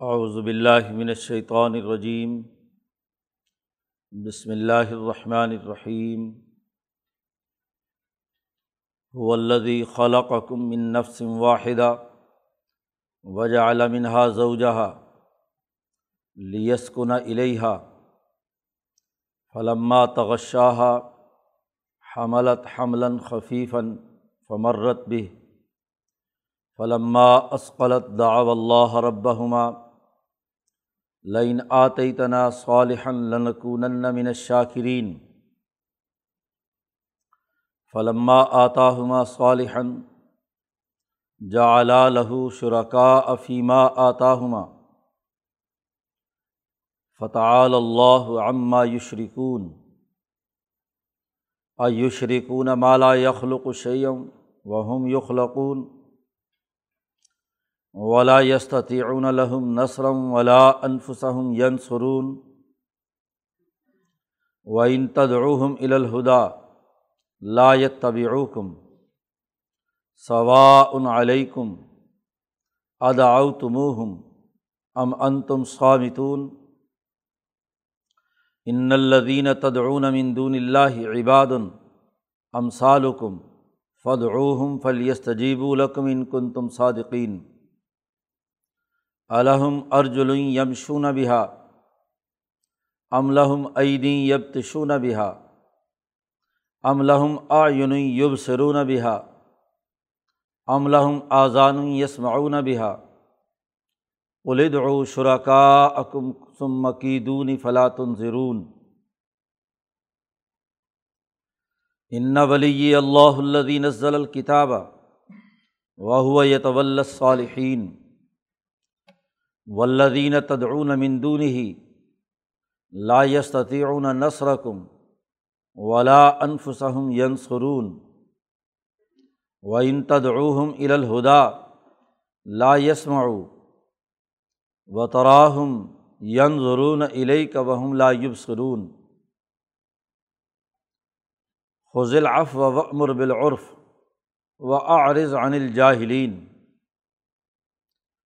اعوذ باللہ من الشیطان الرجیم۔ بسم اللہ الرحمن الرحیم۔ هو الذی خلقکم من نفس واحدہ وجعل منها زوجها لیسکن الیہا فلما تغشاها حملت حملا خفیفا فمرت به فلما اسقلت دعوا اللہ ربہما لئن آتیتنا صالحا لنکونن من الشاکرین. فلما آتاہما صالحا، جعلا له شرکاء فیما آتاہما. فتعال اللہ عما یشرکون. ایشرکون ما لا یخلق شیئا وهم یخلقون. ولا یستطیعون لهم نصرا ولا انفسهم ینصرون وإن تدعوهم إلى الهدى لا يتبعوكم. سواء عليكم ادعوتموهم ام انتم صامتون. ان الذين تدعون من دون الله عباد امثالكم فادعوهم فليستجيبوا لكم ان كنتم صادقين. الحم ارجل یمشون بہا ام لہم عیدیں یبتشون بہا ام لہم آیون یب سرون بہا ام لہم آذان یسمعون بہا الدعو شرکا اکم سمکیدون فلاطن ضرون ان ولی اللہ الدین نزل الکتاب وهو يتولى الصالحین ولدین تدعون مندون ہی لا یستطیعون نصرکم ولا انفسہم ینصرون و ان تدعوہم الی الہدا لا یسمعوا و تراہم ینظرون الیک وہم لا یبصرون خذ العفو وامر بالعرف واعرض عن الجاہلین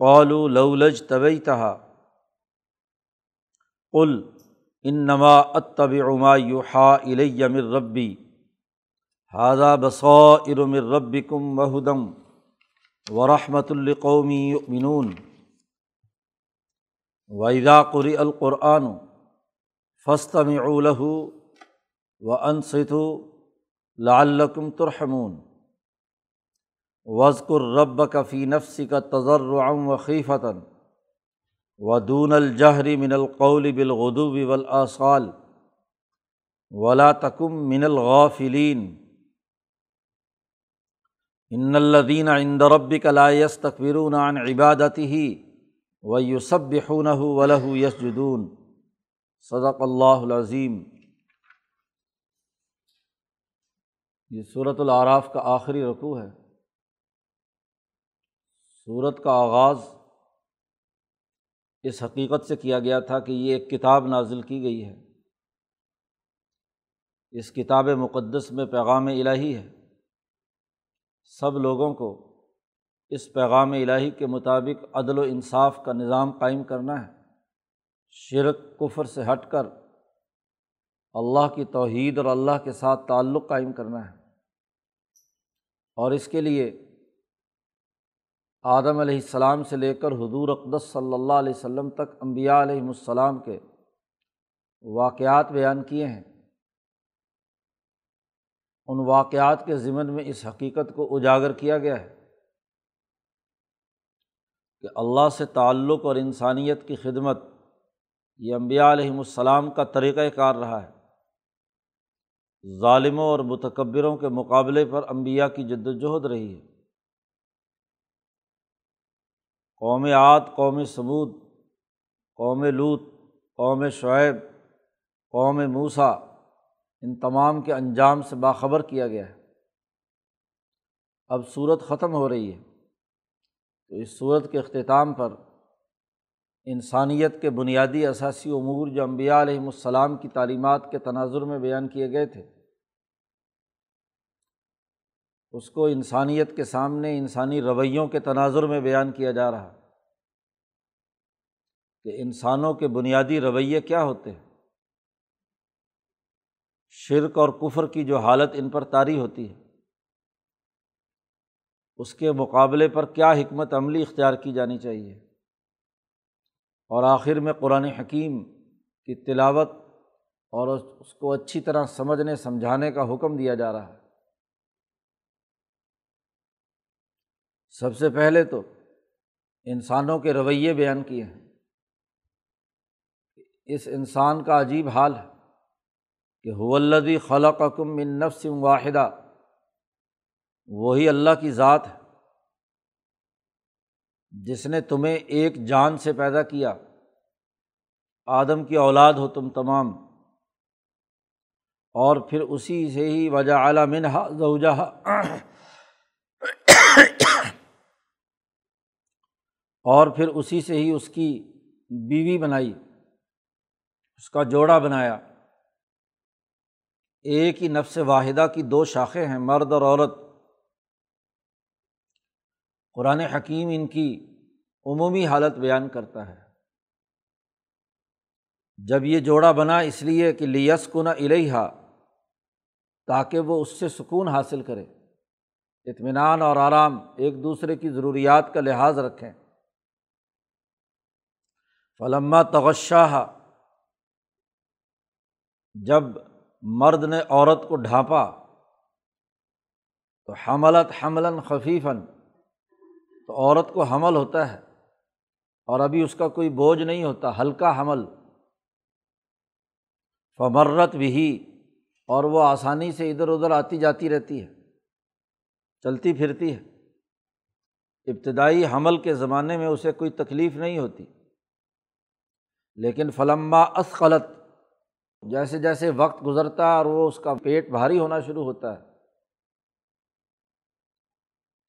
الدین و لولج طبی تہا قل انما اتبع ما یوحا الی من ربی هذا بصائر من ربکم وہدم و رحمۃ القومی یؤمنون وإذا قرئ القرآن فاستمعوا له وانصتوا لعلکم ترحمون. وزقر رب کفی نفسی کا تضرعم و خیفتاً و دون الجہری من القول بالغدو ولاصال ولا تکم من الغافلین ان الدین عند ربک لا یستکبرون عن عبادتی ہی و یوسبحونہ ولہ یسجدون صدق اللہ العظیم یہ صورت العراف کا آخری رقوع ہے صورت کا آغاز اس حقیقت سے کیا گیا تھا کہ یہ ایک کتاب نازل کی گئی ہے۔ اس کتاب مقدس میں پیغام الہی ہے۔ سب لوگوں کو اس پیغام الہی کے مطابق عدل و انصاف کا نظام قائم کرنا ہے۔ شرک، کفر سے ہٹ کر اللہ کی توحید اور اللہ کے ساتھ تعلق قائم کرنا ہے۔ اور اس کے لیے آدم علیہ السلام سے لے کر حضور اقدس صلی اللہ علیہ وسلم تک امبیا علیہم السلام کے واقعات بیان کیے ہیں۔ ان واقعات کے ضمن میں اس حقیقت کو اجاگر کیا گیا ہے کہ اللہ سے تعلق اور انسانیت کی خدمت یہ امبیا علیہم السلام کا طریقۂ کار رہا ہے۔ ظالموں اور متکبروں کے مقابلے پر امبیا کی جد وجہد رہی ہے۔ قوم عاد، قوم ثبوت قوم لوت قوم شعیب، قوم موسا ان تمام کے انجام سے باخبر کیا گیا ہے۔ اب صورت ختم ہو رہی ہے۔ تو اس صورت کے اختتام پر انسانیت کے بنیادی اثاثی امور جو امبیا علیہم السلام کی تعلیمات کے تناظر میں بیان کیے گئے تھے اس کو انسانیت کے سامنے، انسانی رویوں کے تناظر میں بیان کیا جا رہا۔ کہ انسانوں کے بنیادی رویے کیا ہوتے ہیں؟ شرک اور کفر کی جو حالت ان پر طاری ہوتی ہے، اس کے مقابلے پر کیا حکمت عملی اختیار کی جانی چاہیے؟ اور آخر میں قرآن حکیم کی تلاوت اور اس کو اچھی طرح سمجھنے، سمجھانے کا حکم دیا جا رہا ہے۔ سب سے پہلے تو انسانوں کے رویے بیان کیے ہیں۔ اس انسان کا عجیب حال ہے کہ حولدی خلق کم من نفس واحدہ، وہی اللہ کی ذات ہے جس نے تمہیں ایک جان سے پیدا کیا۔ آدم کی اولاد ہو تم تمام، اور پھر اسی سے ہی وجہ اعلیٰ منہا زوجہ اور پھر اسی سے ہی اس کی بیوی بنائی، اس کا جوڑا بنایا۔ ایک ہی نفس واحدہ کی دو شاخیں ہیں، مرد اور عورت۔ قرآن حکیم ان کی عمومی حالت بیان کرتا ہے۔ جب یہ جوڑا بنا، اس لیے کہ لیس کن الحا تاکہ وہ اس سے سکون حاصل کرے۔ اطمینان اور آرام، ایک دوسرے کی ضروریات کا لحاظ رکھیں۔ فلما تغشہ جب مرد نے عورت کو ڈھانپا، تو حملت حملاً خفیفاً، تو عورت کو حمل ہوتا ہے، اور ابھی اس کا کوئی بوجھ نہیں ہوتا، ہلکا حمل۔ فمرت بھی اور وہ آسانی سے ادھر ادھر آتی جاتی رہتی ہے، چلتی پھرتی ہے۔ ابتدائی حمل کے زمانے میں اسے کوئی تکلیف نہیں ہوتی۔ لیکن فلما اسخلت، جیسے جیسے وقت گزرتا ہے اور وہ اس کا پیٹ بھاری ہونا شروع ہوتا ہے،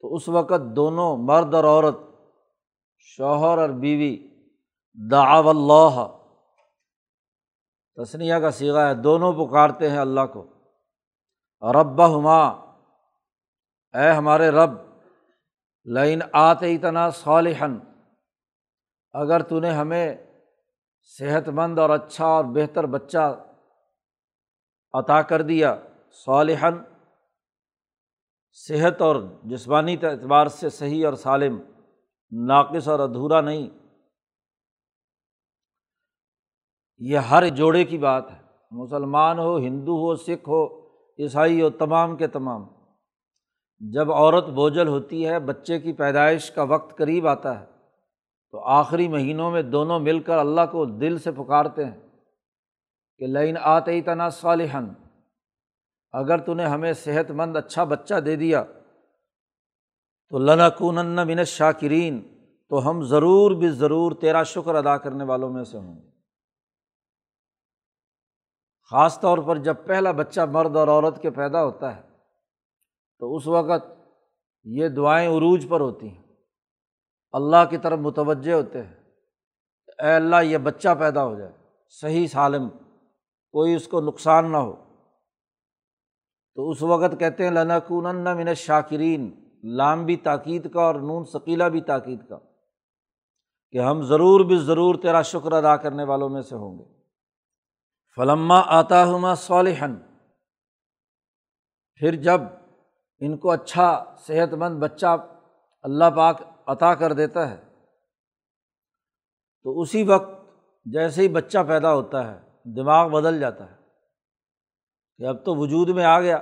تو اس وقت دونوں مرد اور عورت، شوہر اور بیوی دعو اللہ، تسنیہ کا سیگا ہے، دونوں پکارتے ہیں اللہ کو رب ہما اے ہمارے رب لائن آتے اتنا صالحن اگر تو نے ہمیں صحت مند اور اچھا اور بہتر بچہ عطا کر دیا صالحن صحت اور جسمانی اعتبار سے صحیح اور سالم، ناقص اور ادھورا نہیں۔ یہ ہر جوڑے کی بات ہے۔ مسلمان ہو، ہندو ہو، سکھ ہو، عیسائی ہو، تمام کے تمام۔ جب عورت بوجھل ہوتی ہے، بچے کی پیدائش کا وقت قریب آتا ہے۔ تو آخری مہینوں میں دونوں مل کر اللہ کو دل سے پکارتے ہیں کہ لین آتے تنا صالحن اگر تو نے ہمیں صحت مند اچھا بچہ دے دیا، تو لنا کون من شاکرین تو ہم ضرور بھی ضرور تیرا شکر ادا کرنے والوں میں سے ہوں گے۔ خاص طور پر جب پہلا بچہ مرد اور عورت کے پیدا ہوتا ہے، تو اس وقت یہ دعائیں عروج پر ہوتی ہیں۔ اللہ کی طرف متوجہ ہوتے ہیں۔ اے اللہ، یہ بچہ پیدا ہو جائے، صحیح سالم، کوئی اس کو نقصان نہ ہو۔ تو اس وقت کہتے ہیں لنا کون من شاکرین لام بھی تاکید کا اور نون ثقیلا بھی تاکید کا، کہ ہم ضرور بھی ضرور تیرا شکر ادا کرنے والوں میں سے ہوں گے۔ فلما آتا ہما صالحن پھر جب ان کو اچھا صحت مند بچہ اللہ پاک عطا کر دیتا ہے۔ تو اسی وقت جیسے ہی بچہ پیدا ہوتا ہے، دماغ بدل جاتا ہے کہ اب تو وجود میں آ گیا۔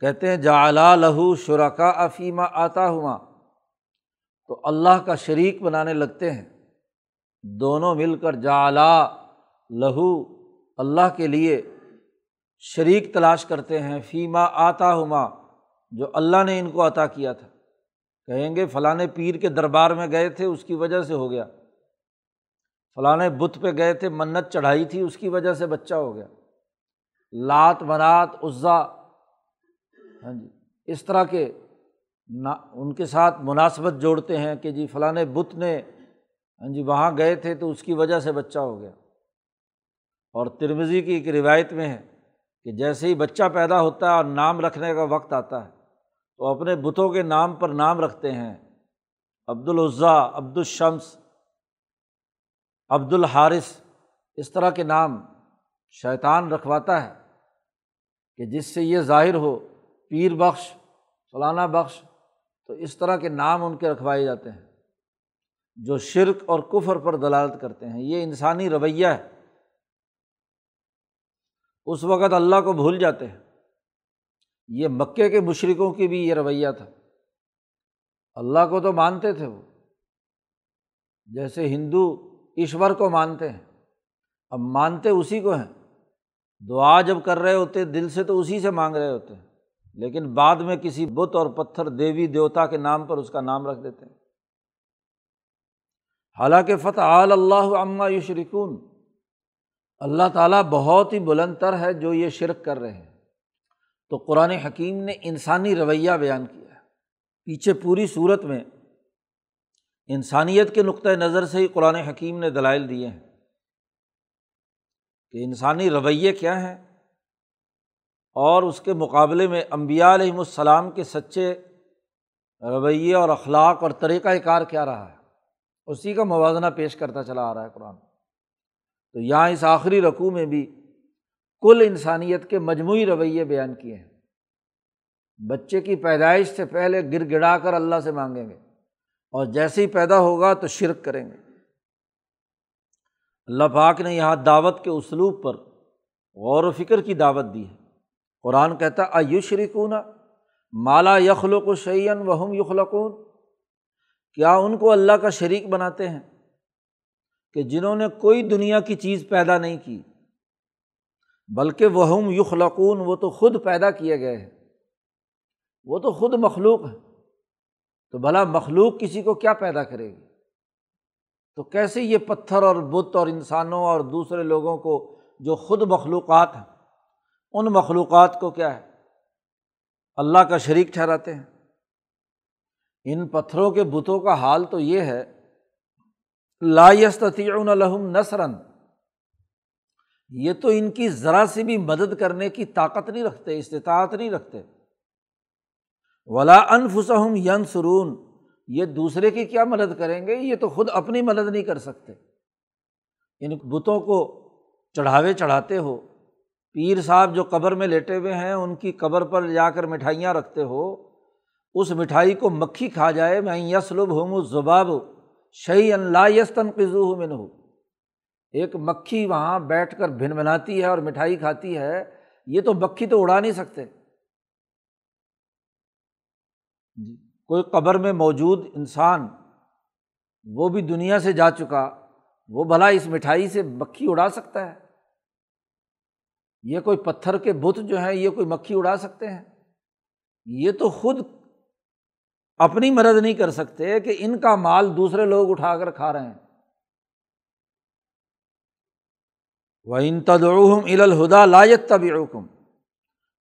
کہتے ہیں جا لہو شرکا افیمہ آتا ہوا تو اللہ کا شریک بنانے لگتے ہیں۔ دونوں مل کر جا لہو اللہ کے لیے شریک تلاش کرتے ہیں فیمہ آتا ہما جو اللہ نے ان کو عطا کیا تھا۔ کہیں گے فلاں پیر کے دربار میں گئے تھے، اس کی وجہ سے ہو گیا۔ فلاں بت پہ گئے تھے، منت چڑھائی تھی، اس کی وجہ سے بچہ ہو گیا۔ لات منات عزا۔ ہاں جی اس طرح کے نا، ان کے ساتھ مناسبت جوڑتے ہیں کہ جی فلاں بت نے ہاں جی وہاں گئے تھے تو اس کی وجہ سے بچہ ہو گیا۔ اور ترمزی کی ایک روایت میں ہے کہ جیسے ہی بچہ پیدا ہوتا ہے اور نام رکھنے کا وقت آتا ہے تو اپنے بتوں کے نام پر نام رکھتے ہیں۔ عبد العضیٰ عبد الشمس عبد الحارث اس طرح کے نام شیطان رکھواتا ہے کہ جس سے یہ ظاہر ہو، پیر بخش، فلانا بخش، تو اس طرح کے نام ان کے رکھوائے جاتے ہیں۔ جو شرک اور کفر پر دلالت کرتے ہیں، یہ انسانی رویہ ہے۔ اس وقت اللہ کو بھول جاتے ہیں۔ یہ مکے کے مشرقوں کی بھی یہ رویہ تھا۔ اللہ کو تو مانتے تھے وہ۔ جیسے ہندو ایشور کو مانتے ہیں، اب مانتے اسی کو ہیں۔ دعا جب کر رہے ہوتے، دل سے تو اسی سے مانگ رہے ہوتے ہیں، لیکن بعد میں کسی بت اور پتھر دیوی دیوتا کے نام پر اس کا نام رکھ دیتے ہیں۔ حالانکہ فتح اللہ عمہ یشرکون۔ اللہ تعالیٰ بہت ہی بلند تر ہے جو یہ شرک کر رہے ہیں۔ تو قرآن حکیم نے انسانی رویہ بیان کیا ہے۔ پیچھے پوری صورت میں انسانیت کے نقطۂ نظر سے ہی قرآن حکیم نے دلائل دیے ہیں کہ انسانی رویے کیا ہیں اور اس کے مقابلے میں امبیا علیہم السلام کے سچے رویے اور اخلاق اور طریقۂ کار کیا رہا ہے۔ اسی کا موازنہ پیش کرتا چلا آ رہا ہے قرآن۔ تو یہاں اس آخری رقوع میں بھی کل انسانیت کے مجموعی رویے بیان کیے ہیں۔ بچے کی پیدائش سے پہلے گر گڑا کر اللہ سے مانگیں گے اور جیسے ہی پیدا ہوگا تو شرک کریں گے۔ اللہ پاک نے یہاں دعوت کے اسلوب پر غور و فکر کی دعوت دی ہے۔ قرآن کہتا ایو شریکون مالا یخلق و شعین وہم یخلقون۔ کیا ان کو اللہ کا شریک بناتے ہیں کہ جنہوں نے کوئی دنیا کی چیز پیدا نہیں کی؟ بلکہ وہ یخلقون، وہ تو خود پیدا کیے گئے ہیں۔ وہ تو خود مخلوق ہے تو بھلا مخلوق کسی کو کیا پیدا کرے گی؟ تو کیسے یہ پتھر اور بت اور انسانوں اور دوسرے لوگوں کو جو خود مخلوقات ہیں، ان مخلوقات کو کیا ہے؟ اللہ کا شریک ٹھہراتے ہیں۔ ان پتھروں کے بتوں کا حال تو یہ ہے لایستیون الحم نثرن یہ تو ان کی ذرا سی بھی مدد کرنے کی طاقت نہیں رکھتے، استطاعت نہیں رکھتے۔ ولا انفسم ین سرون یہ دوسرے کی کیا مدد کریں گے؟ یہ تو خود اپنی مدد نہیں کر سکتے۔ ان بتوں کو چڑھاوے چڑھاتے ہو۔ پیر صاحب جو قبر میں لیٹے ہوئے ہیں، ان کی قبر پر جا کر مٹھائیاں رکھتے ہو۔ اس مٹھائی کو مکھی کھا جائے میں یسلب ہوں زباب شعی اللہ یستن قزو من ہو ایک مکھی وہاں بیٹھ کر بھن بناتی ہے اور مٹھائی کھاتی ہے، یہ تو مکھی تو اڑا نہیں سکتے۔ جی کوئی قبر میں موجود انسان وہ بھی دنیا سے جا چکا، وہ بھلا اس مٹھائی سے مکھی اڑا سکتا ہے۔ یہ کوئی پتھر کے بت جو ہیں، یہ کوئی مکھی اڑا سکتے ہیں۔ یہ تو خود اپنی مدد نہیں کر سکتے کہ ان کا مال دوسرے لوگ اٹھا کر کھا رہے ہیں۔ وہ ان تدعم الہدا لایت طبی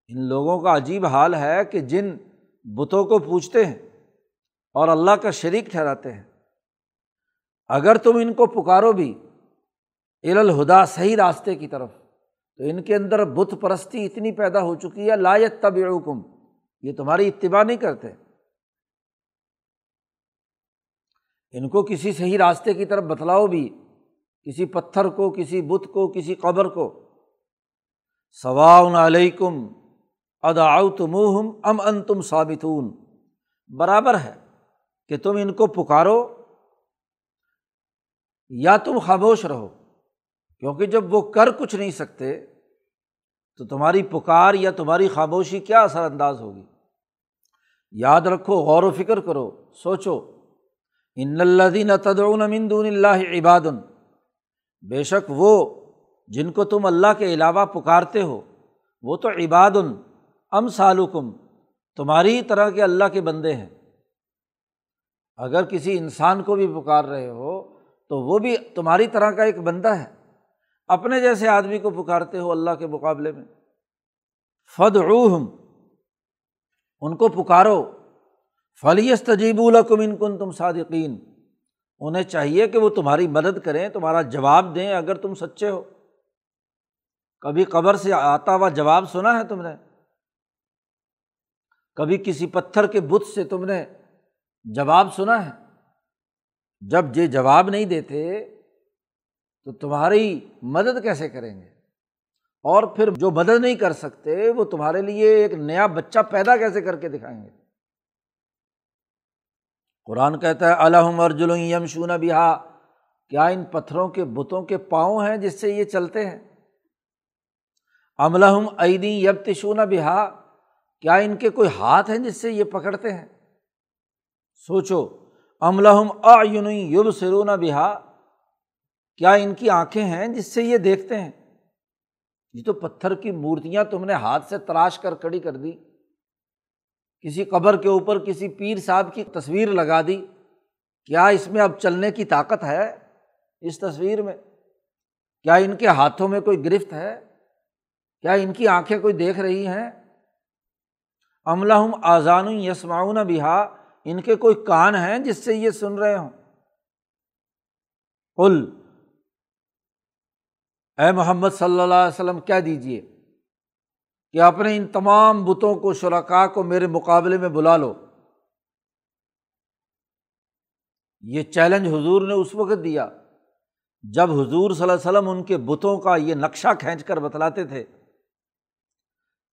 ان لوگوں کا عجیب حال ہے کہ جن بتوں کو پوچھتے ہیں اور اللہ کا شریک ٹھہراتے ہیں۔ اگر تم ان کو پکارو بھی الہدا صحیح راستے کی طرف، تو ان کے اندر بت پرستی اتنی پیدا ہو چکی ہے لایت طب یہ تمہاری اتباع نہیں کرتے۔ ان کو کسی صحیح راستے کی طرف بتلاؤ بھی کسی پتھر کو، کسی بت کو، کسی قبر کو۔ ثواء علیکم اداؤ تم ام ان تم ثابتون۔ برابر ہے کہ تم ان کو پکارو یا تم خاموش رہو، کیونکہ جب وہ کر کچھ نہیں سکتے تو تمہاری پکار یا تمہاری خاموشی کیا اثر انداز ہوگی؟ یاد رکھو، غور و فکر کرو، سوچو۔ ان اللہ تدعون من دون اللہ عباد بے شک وہ جن کو تم اللہ کے علاوہ پکارتے ہو، وہ تو عباد ام سالکم تمہاری طرح کے اللہ کے بندے ہیں۔ اگر کسی انسان کو بھی پکار رہے ہو، تو وہ بھی تمہاری طرح کا ایک بندہ ہے۔ اپنے جیسے آدمی کو پکارتے ہو اللہ کے مقابلے میں۔ فد روحم ان کو پکارو۔ فلیس تجیب الکم ان کن تم صادقین انہیں چاہیے کہ وہ تمہاری مدد کریں، تمہارا جواب دیں اگر تم سچے ہو۔ کبھی قبر سے آتا ہوا جواب سنا ہے تم نے؟ کبھی کسی پتھر کے بت سے تم نے جواب سنا ہے؟ جب یہ جواب نہیں دیتے تو تمہاری مدد کیسے کریں گے؟ اور پھر جو مدد نہیں کر سکتے، وہ تمہارے لیے ایک نیا بچہ پیدا کیسے کر کے دکھائیں گے؟ قرآن کہتا ہے الحم ارجل یم شون بہا کیا ان پتھروں کے بتوں کے پاؤں ہیں جس سے یہ چلتے ہیں؟ املحم عیدی یب تشون بہا۔ کیا ان کے کوئی ہاتھ ہیں جس سے یہ پکڑتے ہیں؟ سوچو املحم آن یب سرون بہا۔ کیا ان کی آنکھیں ہیں جس سے یہ دیکھتے ہیں؟ یہ تو پتھر کی مورتیاں تم نے ہاتھ سے تراش کر کڑی کر دی۔ کسی قبر کے اوپر کسی پیر صاحب کی تصویر لگا دی۔ کیا اس میں اب چلنے کی طاقت ہے اس تصویر میں؟ کیا ان کے ہاتھوں میں کوئی گرفت ہے؟ کیا ان کی آنکھیں کوئی دیکھ رہی ہیں؟ عملہ آزان یسماؤن بہا۔ ان کے کوئی کان ہیں جس سے یہ سن رہے ہوں؟ کل اے محمد صلی اللہ علیہ وسلم کیا دیجیے کہ اپنے ان تمام بتوں کو، شرکا کو میرے مقابلے میں بلا لو۔ یہ چیلنج حضور نے اس وقت دیا جب حضور صلی اللہ علیہ وسلم ان کے بتوں کا یہ نقشہ کھینچ کر بتلاتے تھے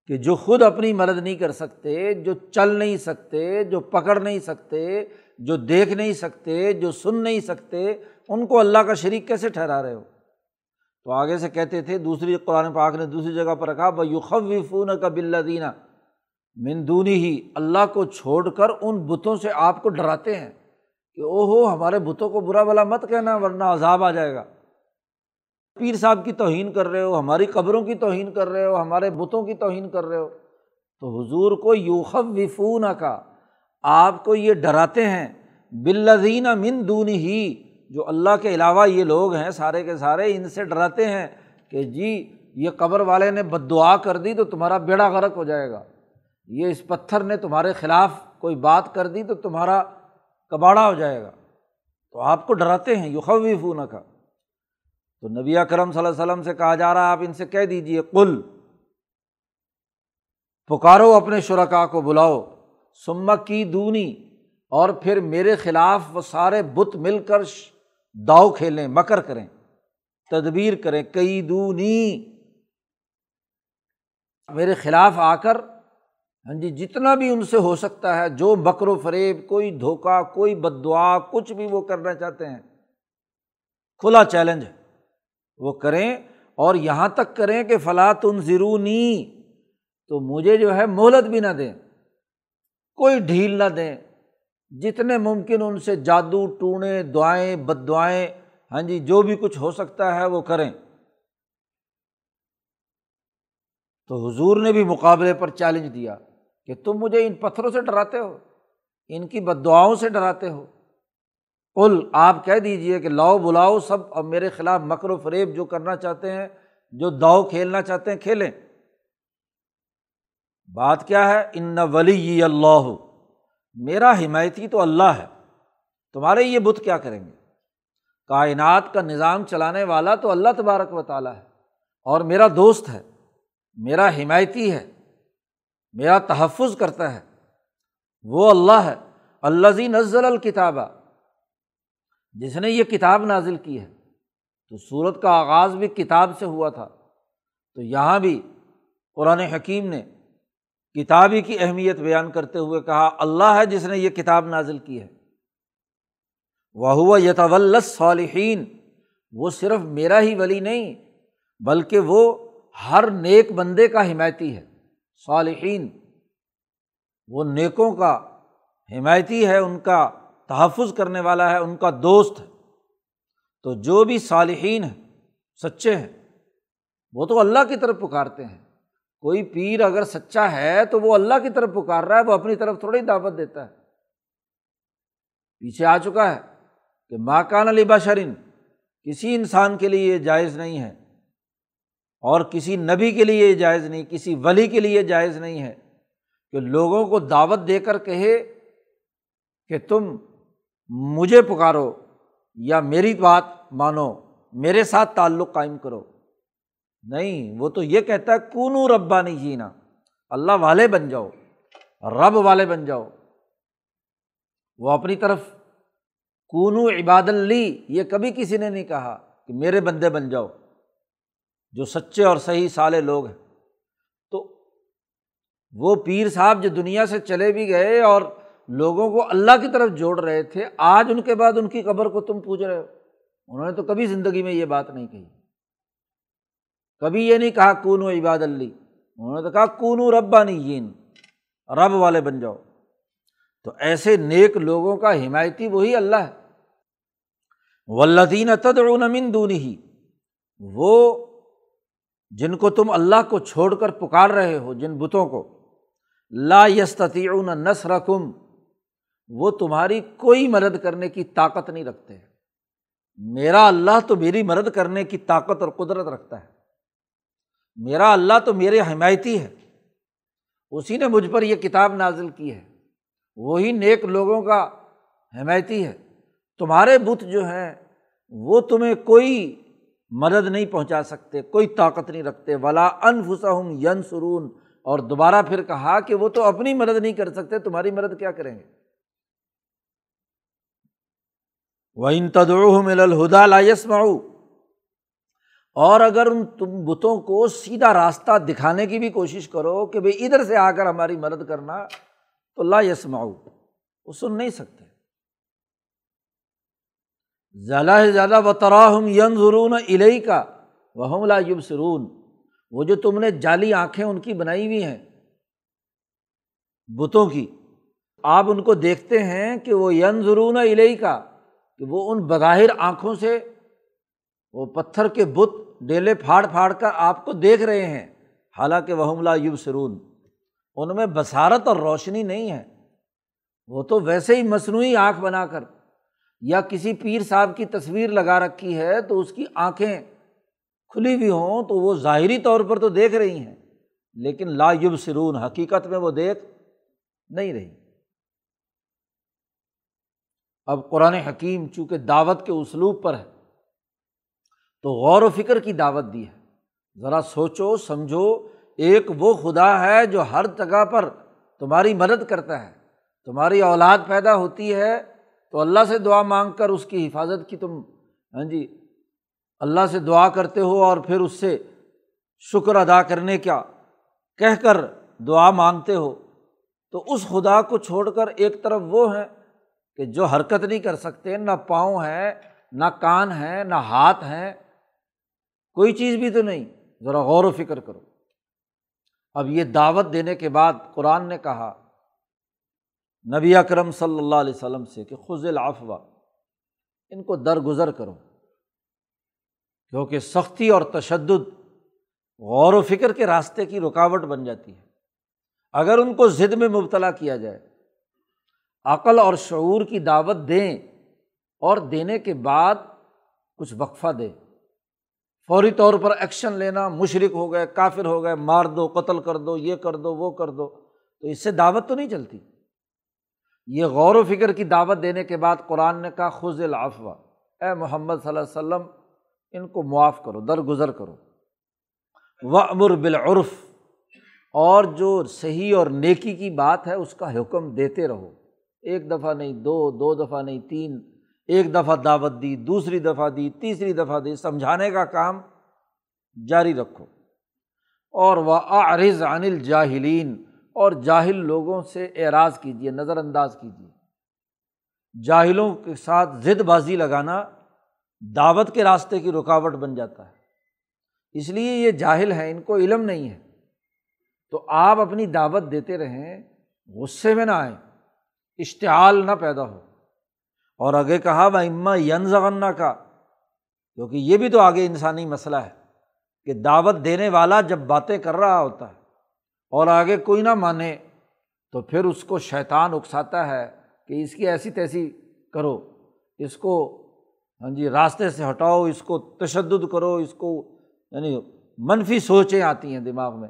کہ جو خود اپنی مدد نہیں کر سکتے، جو چل نہیں سکتے، جو پکڑ نہیں سکتے، جو دیکھ نہیں سکتے، جو سن نہیں سکتے، ان کو اللہ کا شریک کیسے ٹھہرا رہے ہو؟ تو آگے سے کہتے تھے، دوسری قرآن پاک نے دوسری جگہ پر رکھا بخوی فون کا بلّہ دینا مندونی ہی اللہ کو چھوڑ کر ان بتوں سے آپ کو ڈراتے ہیں کہ او ہو ہمارے بتوں کو برا بلا مت کہنا، ورنہ عذاب آ جائے گا۔ پیر صاحب کی توہین کر رہے ہو، ہماری قبروں کی توہین کر رہے ہو، ہمارے بتوں کی توہین کر رہے ہو۔ تو حضور کو یوخب وفون کا آپ کو یہ ڈراتے ہیں۔ بلدین مندونی ہی جو اللہ کے علاوہ یہ لوگ ہیں، سارے کے سارے ان سے ڈراتے ہیں کہ جی یہ قبر والے نے بد دعا کر دی تو تمہارا بیڑا غرق ہو جائے گا۔ یہ اس پتھر نے تمہارے خلاف کوئی بات کر دی تو تمہارا کباڑا ہو جائے گا۔ تو آپ کو ڈراتے ہیں یوخوی فون کا تو نبی کرم صلی اللہ علیہ وسلم سے کہا جا رہا آپ ان سے کہہ دیجیے کل پکارو اپنے شرکا کو، بلاؤ۔ سمک کی دونی اور پھر میرے خلاف وہ سارے بت مل کر داؤ کھیلیں، مکر کریں، تدبیر کریں، کئی دونی میرے خلاف آ کر ہاں جی جتنا بھی ان سے ہو سکتا ہے، جو بکر و فریب، کوئی دھوکا کوئی بد دعا، کچھ بھی وہ کرنا چاہتے ہیں، کھلا چیلنج ہے۔ وہ کریں اور یہاں تک کریں کہ فلاں تم ضرونی تو مجھے جو ہے مہلت بھی نہ دیں، کوئی ڈھیل نہ دیں۔ جتنے ممکن ان سے جادو ٹونے، دعائیں بد دعائیں ہاں جی جو بھی کچھ ہو سکتا ہے وہ کریں۔ تو حضور نے بھی مقابلے پر چیلنج دیا کہ تم مجھے ان پتھروں سے ڈراتے ہو، ان کی بد دعاؤں سے ڈراتے ہو۔ کل آپ کہہ دیجیے کہ لاؤ بلاؤ سب اب میرے خلاف مکر و فریب جو کرنا چاہتے ہیں، جو داؤ کھیلنا چاہتے ہیں، کھیلیں۔ بات کیا ہے؟ ان ولی اللہ میرا حمایتی تو اللہ ہے، تمہارے یہ بت کیا کریں گے؟ کائنات کا نظام چلانے والا تو اللہ تبارک و تعالیٰ ہے، اور میرا دوست ہے، میرا حمایتی ہے، میرا تحفظ کرتا ہے۔ وہ اللہ ہے اللہ زی نزل الکتابہ جس نے یہ کتاب نازل کی ہے۔ تو صورت کا آغاز بھی کتاب سے ہوا تھا۔ تو یہاں بھی قرآن حکیم نے کتابی کی اہمیت بیان کرتے ہوئے کہا، اللہ ہے جس نے یہ کتاب نازل کی ہے۔ وہ یتول صالحین وہ صرف میرا ہی ولی نہیں، بلکہ وہ ہر نیک بندے کا حمایتی ہے۔ صالحین، وہ نیکوں کا حمایتی ہے، ان کا تحفظ کرنے والا ہے، ان کا دوست ہے۔ تو جو بھی صالحین ہیں، سچے ہیں، وہ تو اللہ کی طرف پکارتے ہیں۔ کوئی پیر اگر سچا ہے تو وہ اللہ کی طرف پکار رہا ہے، وہ اپنی طرف تھوڑی دعوت دیتا ہے۔ پیچھے آ چکا ہے کہ ماکان علی بشرین، کسی انسان کے لیے یہ جائز نہیں ہے، اور کسی نبی کے لیے یہ جائز نہیں، کسی ولی کے لیے جائز نہیں ہے کہ لوگوں کو دعوت دے کر کہے کہ تم مجھے پکارو یا میری بات مانو، میرے ساتھ تعلق قائم کرو۔ نہیں، وہ تو یہ کہتا ہے، کونو ربا نہیں جینا۔ اللہ والے بن جاؤ، رب والے بن جاؤ۔ وہ اپنی طرف، کونو عباد لی، یہ کبھی کسی نے نہیں کہا کہ میرے بندے بن جاؤ، جو سچے اور صحیح سالے لوگ ہیں۔ تو وہ پیر صاحب جو دنیا سے چلے بھی گئے اور لوگوں کو اللہ کی طرف جوڑ رہے تھے، آج ان کے بعد ان کی قبر کو تم پوچھ رہے ہو۔ انہوں نے تو کبھی زندگی میں یہ بات نہیں کہی۔ کبھی یہ نہیں کہا کون و عباد اللہ، انہوں نے تو کہا کون و ربا جین رب والے بن جاؤ۔ تو ایسے نیک لوگوں کا حمایتی وہی اللہ ہے۔ ولدین تدعون دونی ہی وہ جن کو تم اللہ کو چھوڑ کر پکار رہے ہو، جن بتوں کو۔ لا یستیون نسرکم وہ تمہاری کوئی مدد کرنے کی طاقت نہیں رکھتے۔ میرا اللہ تو میری مدد کرنے کی طاقت اور قدرت رکھتا ہے۔ میرا اللہ تو میرے حمایتی ہے۔ اسی نے مجھ پر یہ کتاب نازل کی ہے۔ وہی نیک لوگوں کا حمایتی ہے۔ تمہارے بت جو ہیں، وہ تمہیں کوئی مدد نہیں پہنچا سکتے، کوئی طاقت نہیں رکھتے۔ ولا انفسم ین سرون اور دوبارہ پھر کہا کہ وہ تو اپنی مدد نہیں کر سکتے، تمہاری مدد کیا کریں گے؟ وہ ان تدڑ الہدا لائس اور اگر ان تم بتوں کو سیدھا راستہ دکھانے کی بھی کوشش کرو کہ بھائی ادھر سے آ کر ہماری مدد کرنا، تو لا یس ماؤ وہ سن نہیں سکتے۔ زیادہ سے زیادہ و تراہم ین ضرون الہی کا وہ لا یوب سرون وہ جو تم نے جعلی آنکھیں ان کی بنائی ہوئی ہیں، بتوں کی، آپ ان کو دیکھتے ہیں کہ وہ ین ضرون الہی کا کہ وہ ان بظاہر آنکھوں سے وہ پتھر کے بت ڈیلے پھاڑ پھاڑ کر آپ کو دیکھ رہے ہیں۔ حالانکہ وہ حملہ یوب سرون ان میں بصارت اور روشنی نہیں ہے۔ وہ تو ویسے ہی مصنوعی آنکھ بنا کر یا کسی پیر صاحب کی تصویر لگا رکھی ہے تو اس کی آنکھیں کھلی ہوئی ہوں تو وہ ظاہری طور پر تو دیکھ رہی ہیں، لیکن لا یوب سرون حقیقت میں وہ دیکھ نہیں رہی۔ اب قرآن حکیم چونکہ دعوت کے اسلوب پر ہے تو غور و فکر کی دعوت دی ہے۔ ذرا سوچو، سمجھو، ایک وہ خدا ہے جو ہر جگہ پر تمہاری مدد کرتا ہے۔ تمہاری اولاد پیدا ہوتی ہے تو اللہ سے دعا مانگ کر اس کی حفاظت کی تم ہاں جی اللہ سے دعا کرتے ہو اور پھر اس سے شکر ادا کرنے کا کہہ کر دعا مانگتے ہو۔ تو اس خدا کو چھوڑ کر ایک طرف وہ ہیں کہ جو حرکت نہیں کر سکتے، نہ پاؤں ہیں، نہ کان ہیں، نہ ہاتھ ہیں۔ کوئی چیز بھی تو نہیں۔ ذرا غور و فکر کرو۔ اب یہ دعوت دینے کے بعد قرآن نے کہا نبی اکرم صلی اللہ علیہ وسلم سے کہ خز العفو، ان کو درگزر کرو۔ کیونکہ سختی اور تشدد غور و فکر کے راستے کی رکاوٹ بن جاتی ہے۔ اگر ان کو ضد میں مبتلا کیا جائے، عقل اور شعور کی دعوت دیں اور دینے کے بعد کچھ وقفہ دے۔ فوری طور پر ایکشن لینا مشرق ہو گئے، کافر ہو گئے، مار دو، قتل کر دو، یہ کر دو، وہ کر دو، تو اس سے دعوت تو نہیں چلتی۔ یہ غور و فکر کی دعوت دینے کے بعد قرآن نے کہا خز العفو۔ اے محمد صلی اللہ علیہ وسلم، ان کو معاف کرو، درگزر کرو۔ و امر بالعرف۔ اور جو صحیح اور نیکی کی بات ہے، اس کا حکم دیتے رہو۔ ایک دفعہ نہیں، دو دو دفعہ نہیں، تین۔ ایک دفعہ دعوت دی، دوسری دفعہ دی، تیسری دفعہ دی، سمجھانے کا کام جاری رکھو۔ اور وہ عرض عن الجاہلین اور جاہل لوگوں سے اعراض کیجیے نظر انداز کیجیے جاہلوں کے ساتھ ضد بازی لگانا دعوت کے راستے کی رکاوٹ بن جاتا ہے۔ اس لیے یہ جاہل ہیں، ان کو علم نہیں ہے۔ تو آپ اپنی دعوت دیتے رہیں، غصے میں نہ آئیں، اشتعال نہ پیدا ہو۔ اور آگے کہا وہ اما ین زغنہ کا کیونکہ یہ بھی تو آگے انسانی مسئلہ ہے کہ دعوت دینے والا جب باتیں کر رہا ہوتا ہے اور آگے کوئی نہ مانے تو پھر اس کو شیطان اکساتا ہے کہ اس کی ایسی تیسی کرو، اس کو ہاں جی راستے سے ہٹاؤ، اس کو تشدد کرو، اس کو یعنی منفی سوچیں آتی ہیں دماغ میں۔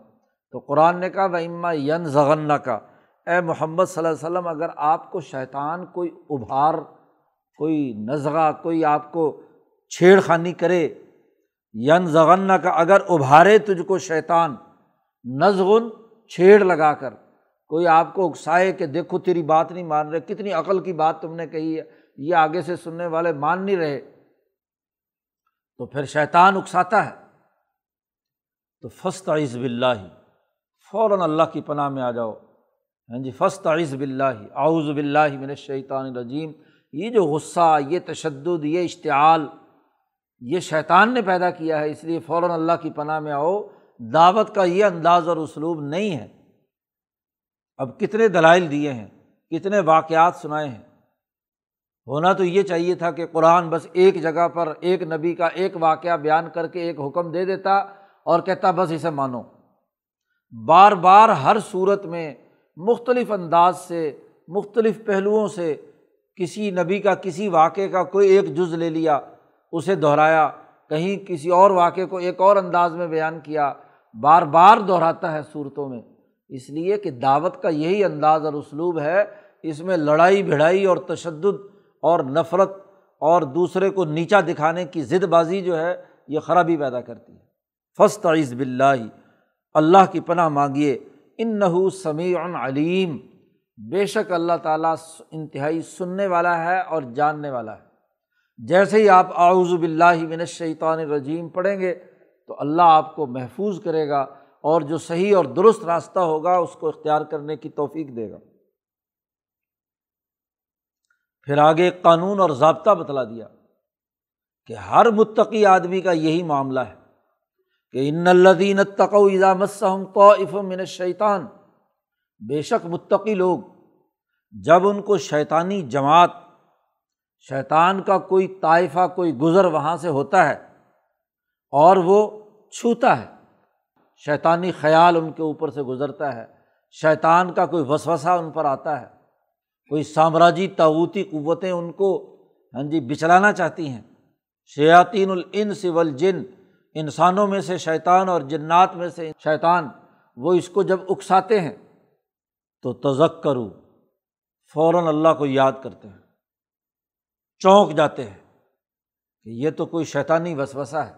تو قرآن نے کہا وہ اما ین زغن کا اے محمد صلی اللہ علیہ وسلم، اگر آپ کو شیطان کوئی ابھار کوئی نزغہ، کوئی آپ کو چھیڑ خانی کرے ین زغن کا اگر ابھارے تجھ کو شیطان، نزغن چھیڑ لگا کر۔ کوئی آپ کو اکسائے کہ دیکھو تیری بات نہیں مان رہے، کتنی عقل کی بات تم نے کہی ہے، یہ آگے سے سننے والے مان نہیں رہے۔ تو پھر شیطان اکساتا ہے۔ تو فسط عز بلّہ فوراً اللہ کی پناہ میں آ جاؤ۔ ہاں جی فسط عز بلّہ آؤز بلّہ من شیطان الرجیم۔ یہ جو غصہ، یہ تشدد، یہ اشتعال، یہ شیطان نے پیدا کیا ہے، اس لیے فوراً اللہ کی پناہ میں آؤ۔ دعوت کا یہ انداز اور اسلوب نہیں ہے۔ اب کتنے دلائل دیے ہیں، کتنے واقعات سنائے ہیں۔ ہونا تو یہ چاہیے تھا کہ قرآن بس ایک جگہ پر ایک نبی کا ایک واقعہ بیان کر کے ایک حکم دے دیتا اور کہتا بس اسے مانو۔ بار بار ہر صورت میں مختلف انداز سے، مختلف پہلوؤں سے کسی نبی کا، کسی واقعے کا کوئی ایک جز لے لیا، اسے دہرایا، کہیں کسی اور واقعے کو ایک اور انداز میں بیان کیا، بار بار دہراتا ہے صورتوں میں۔ اس لیے کہ دعوت کا یہی انداز اور اسلوب ہے، اس میں لڑائی، بھڑائی اور تشدد اور نفرت اور دوسرے کو نیچا دکھانے کی ضد بازی جو ہے، یہ خرابی پیدا کرتی ہے۔ فسط عز بلّہ اللہ کی پناہ مانگیے ان نحو سمیع علیم۔ بے شک اللہ تعالیٰ انتہائی سننے والا ہے اور جاننے والا ہے۔ جیسے ہی آپ آؤز بلّہ من الشیطان الرجیم پڑھیں گے، تو اللہ آپ کو محفوظ کرے گا اور جو صحیح اور درست راستہ ہوگا، اس کو اختیار کرنے کی توفیق دے گا۔ پھر آگے قانون اور ضابطہ بتلا دیا کہ ہر متقی آدمی کا یہی معاملہ ہے کہ ان الدین تقو مسم تو من شیطان بے شک متقی لوگ۔ جب ان کو شیطانی جماعت، شیطان کا کوئی طائفہ، کوئی گزر وہاں سے ہوتا ہے اور وہ چھوتا ہے، شیطانی خیال ان کے اوپر سے گزرتا ہے، شیطان کا کوئی وسوسہ ان پر آتا ہے، کوئی سامراجی تعوتی قوتیں ان کو ہاں جی بچلانا چاہتی ہیں۔ شیاطین الانس والجن، انسانوں میں سے شیطان اور جنات میں سے شیطان، وہ اس کو جب اکساتے ہیں تو تزک کرو فوراً اللہ کو یاد کرتے ہیں۔ چونک جاتے ہیں کہ یہ تو کوئی شیطانی وسوسہ ہے۔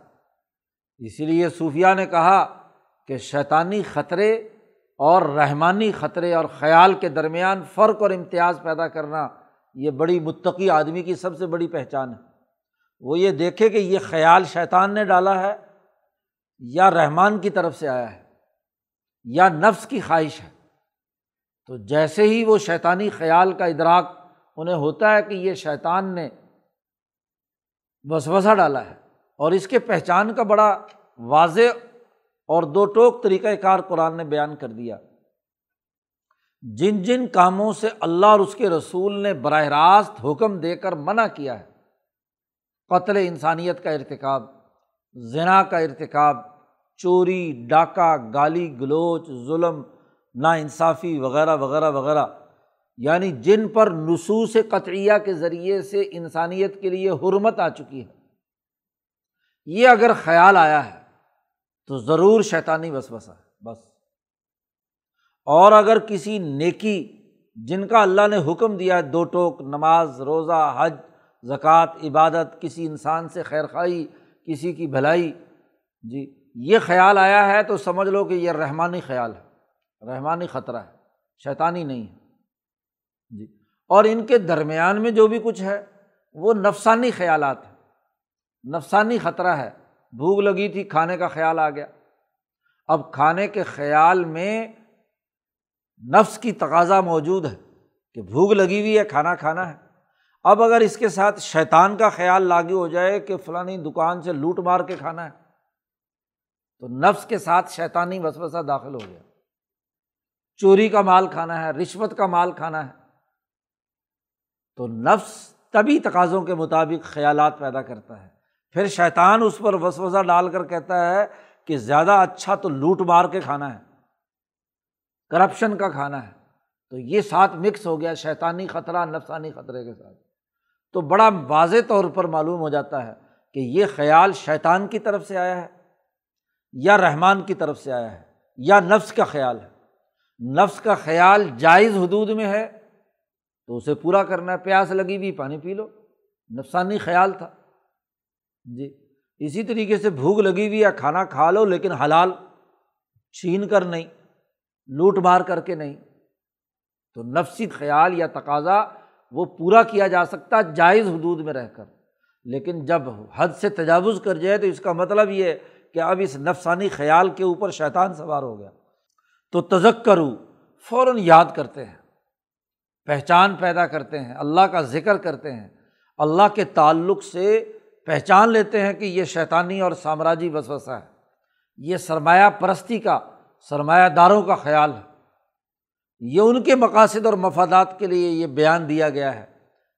اسی لیے صوفیہ نے کہا کہ شیطانی خطرے اور رحمانی خطرے اور خیال کے درمیان فرق اور امتیاز پیدا کرنا یہ بڑی متقی آدمی کی سب سے بڑی پہچان ہے۔ وہ یہ دیکھے کہ یہ خیال شیطان نے ڈالا ہے یا رحمان کی طرف سے آیا ہے یا نفس کی خواہش ہے۔ تو جیسے ہی وہ شیطانی خیال کا ادراک انہیں ہوتا ہے کہ یہ شیطان نے وسوسہ ڈالا ہے اور اس کے پہچان کا بڑا واضح اور دو ٹوک طریقۂ کار قرآن نے بیان کر دیا۔ جن جن کاموں سے اللہ اور اس کے رسول نے براہ راست حکم دے کر منع کیا ہے، قتل انسانیت کا ارتکاب، زنا کا ارتکاب، چوری، ڈاکہ، گالی، گلوچ، ظلم نا انصافی وغیرہ وغیرہ وغیرہ۔ یعنی جن پر نصوص قطعیہ کے ذریعے سے انسانیت کے لیے حرمت آ چکی ہے۔ یہ اگر خیال آیا ہے تو ضرور شیطانی وسوسہ ہے، بس۔ اور اگر کسی نیکی جن کا اللہ نے حکم دیا ہے، دو ٹوک نماز، روزہ، حج، زکوٰۃ، عبادت، کسی انسان سے خیر خائی کسی کی بھلائی جی یہ خیال آیا ہے تو سمجھ لو کہ یہ رحمانی خیال ہے۔ رحمانی خطرہ ہے شیطانی نہیں ہے۔ جی۔ اور ان کے درمیان میں جو بھی کچھ ہے، وہ نفسانی خیالات ہیں۔ نفسانی خطرہ ہے۔ بھوک لگی تھی، کھانے کا خیال آ گیا۔ اب کھانے کے خیال میں نفس کی تقاضا موجود ہے کہ بھوک لگی ہوئی ہے، کھانا کھانا ہے۔ اب اگر اس کے ساتھ شیطان کا خیال لاگو ہو جائے کہ فلانی دکان سے لوٹ مار کے کھانا ہے، تو نفس کے ساتھ شیطانی وسوسہ داخل ہو گیا۔ چوری کا مال کھانا ہے، رشوت کا مال کھانا ہے۔ تو نفس تبھی تقاضوں کے مطابق خیالات پیدا کرتا ہے۔ پھر شیطان اس پر وسوسہ ڈال کر کہتا ہے کہ زیادہ اچھا تو لوٹ مار کے کھانا ہے، کرپشن کا کھانا ہے۔ تو یہ ساتھ مکس ہو گیا شیطانی خطرہ، نفسانی خطرے کے ساتھ۔ تو بڑا واضح طور پر معلوم ہو جاتا ہے کہ یہ خیال شیطان کی طرف سے آیا ہے یا رحمان کی طرف سے آیا ہے یا نفس کا خیال ہے۔ نفس کا خیال جائز حدود میں ہے تو اسے پورا کرنا ہے، پیاس لگی ہوئی، پانی پی لو۔ نفسانی خیال تھا۔ جی اسی طریقے سے بھوک لگی ہوئی یا کھانا کھا لو، لیکن حلال چھین کر نہیں، لوٹ مار کر کے نہیں۔ تو نفسی خیال یا تقاضا وہ پورا کیا جا سکتا، جائز حدود میں رہ کر۔ لیکن جب حد سے تجاوز کر جائے تو اس کا مطلب یہ ہے کہ اب اس نفسانی خیال کے اوپر شیطان سوار ہو گیا۔ تو تزک کرو فوراً یاد کرتے ہیں۔ پہچان پیدا کرتے ہیں، اللہ کا ذکر کرتے ہیں۔ اللہ کے تعلق سے پہچان لیتے ہیں کہ یہ شیطانی اور سامراجی وسوسہ ہے۔ یہ سرمایہ پرستی کا، سرمایہ داروں کا خیال ہے۔ یہ ان کے مقاصد اور مفادات کے لیے یہ بیان دیا گیا ہے۔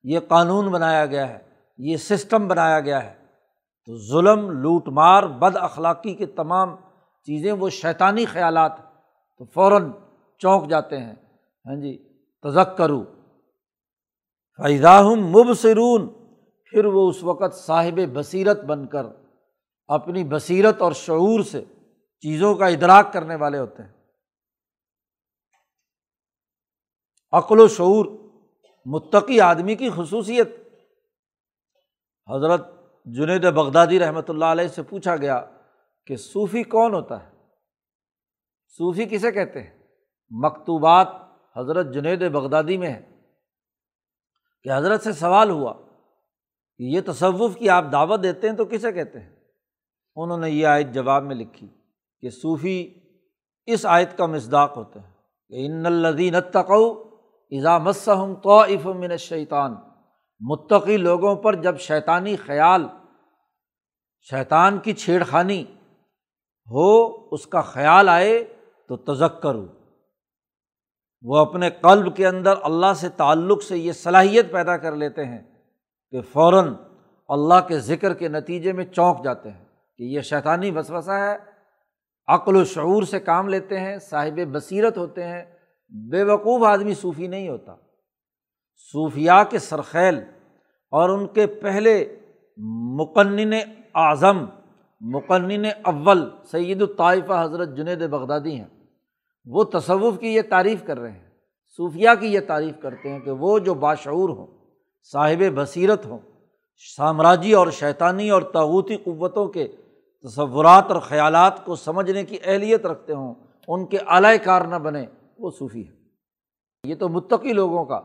یہ قانون بنایا گیا ہے۔ یہ سسٹم بنایا گیا ہے۔ تو ظلم، لوٹ مار، بد اخلاقی کے تمام چیزیں وہ شیطانی خیالات تو فوراً چونک جاتے ہیں۔ ہاں جی تزک کرو فیضاہم مبصرون۔ پھر وہ اس وقت صاحب بصیرت بن کر اپنی بصیرت اور شعور سے چیزوں کا ادراک کرنے والے ہوتے ہیں۔ عقل و شعور، متقی آدمی کی خصوصیت۔ حضرت جنید بغدادی رحمۃ اللہ علیہ سے پوچھا گیا کہ صوفی کون ہوتا ہے؟ صوفی کسے کہتے ہیں؟ مکتوبات حضرت جنید بغدادی میں ہے کہ حضرت سے سوال ہوا کہ یہ تصوف کی آپ دعوت دیتے ہیں تو کسے کہتے ہیں؟ انہوں نے یہ آیت جواب میں لکھی کہ صوفی اس آیت کا مزداق ہوتے ہیں کہ ان الدین تقو ایزا مسم تو من شیطان متقی لوگوں پر جب شیطانی خیال، شیطان کی چھیڑ خانی ہو، اس کا خیال آئے تو تزک وہ اپنے قلب کے اندر اللہ سے تعلق سے یہ صلاحیت پیدا کر لیتے ہیں کہ فوراً اللہ کے ذکر کے نتیجے میں چونک جاتے ہیں کہ یہ شیطانی وسوسہ ہے۔ عقل و شعور سے کام لیتے ہیں، صاحب بصیرت ہوتے ہیں۔ بے وقوف آدمی صوفی نہیں ہوتا۔ صوفیہ کے سرخیل اور ان کے پہلے مقنن اعظم، مقنن اول سید الطائفہ حضرت جنید بغدادی ہیں۔ وہ تصوف کی یہ تعریف کر رہے ہیں صوفیہ کی یہ تعریف کرتے ہیں کہ وہ جو باشعور ہوں، صاحب بصیرت ہوں، سامراجی اور شیطانی اور تاوتی قوتوں کے تصورات اور خیالات کو سمجھنے کی اہلیت رکھتے ہوں، ان کے اعلی کار نہ بنے وہ صوفی ہے یہ تو متقی لوگوں کا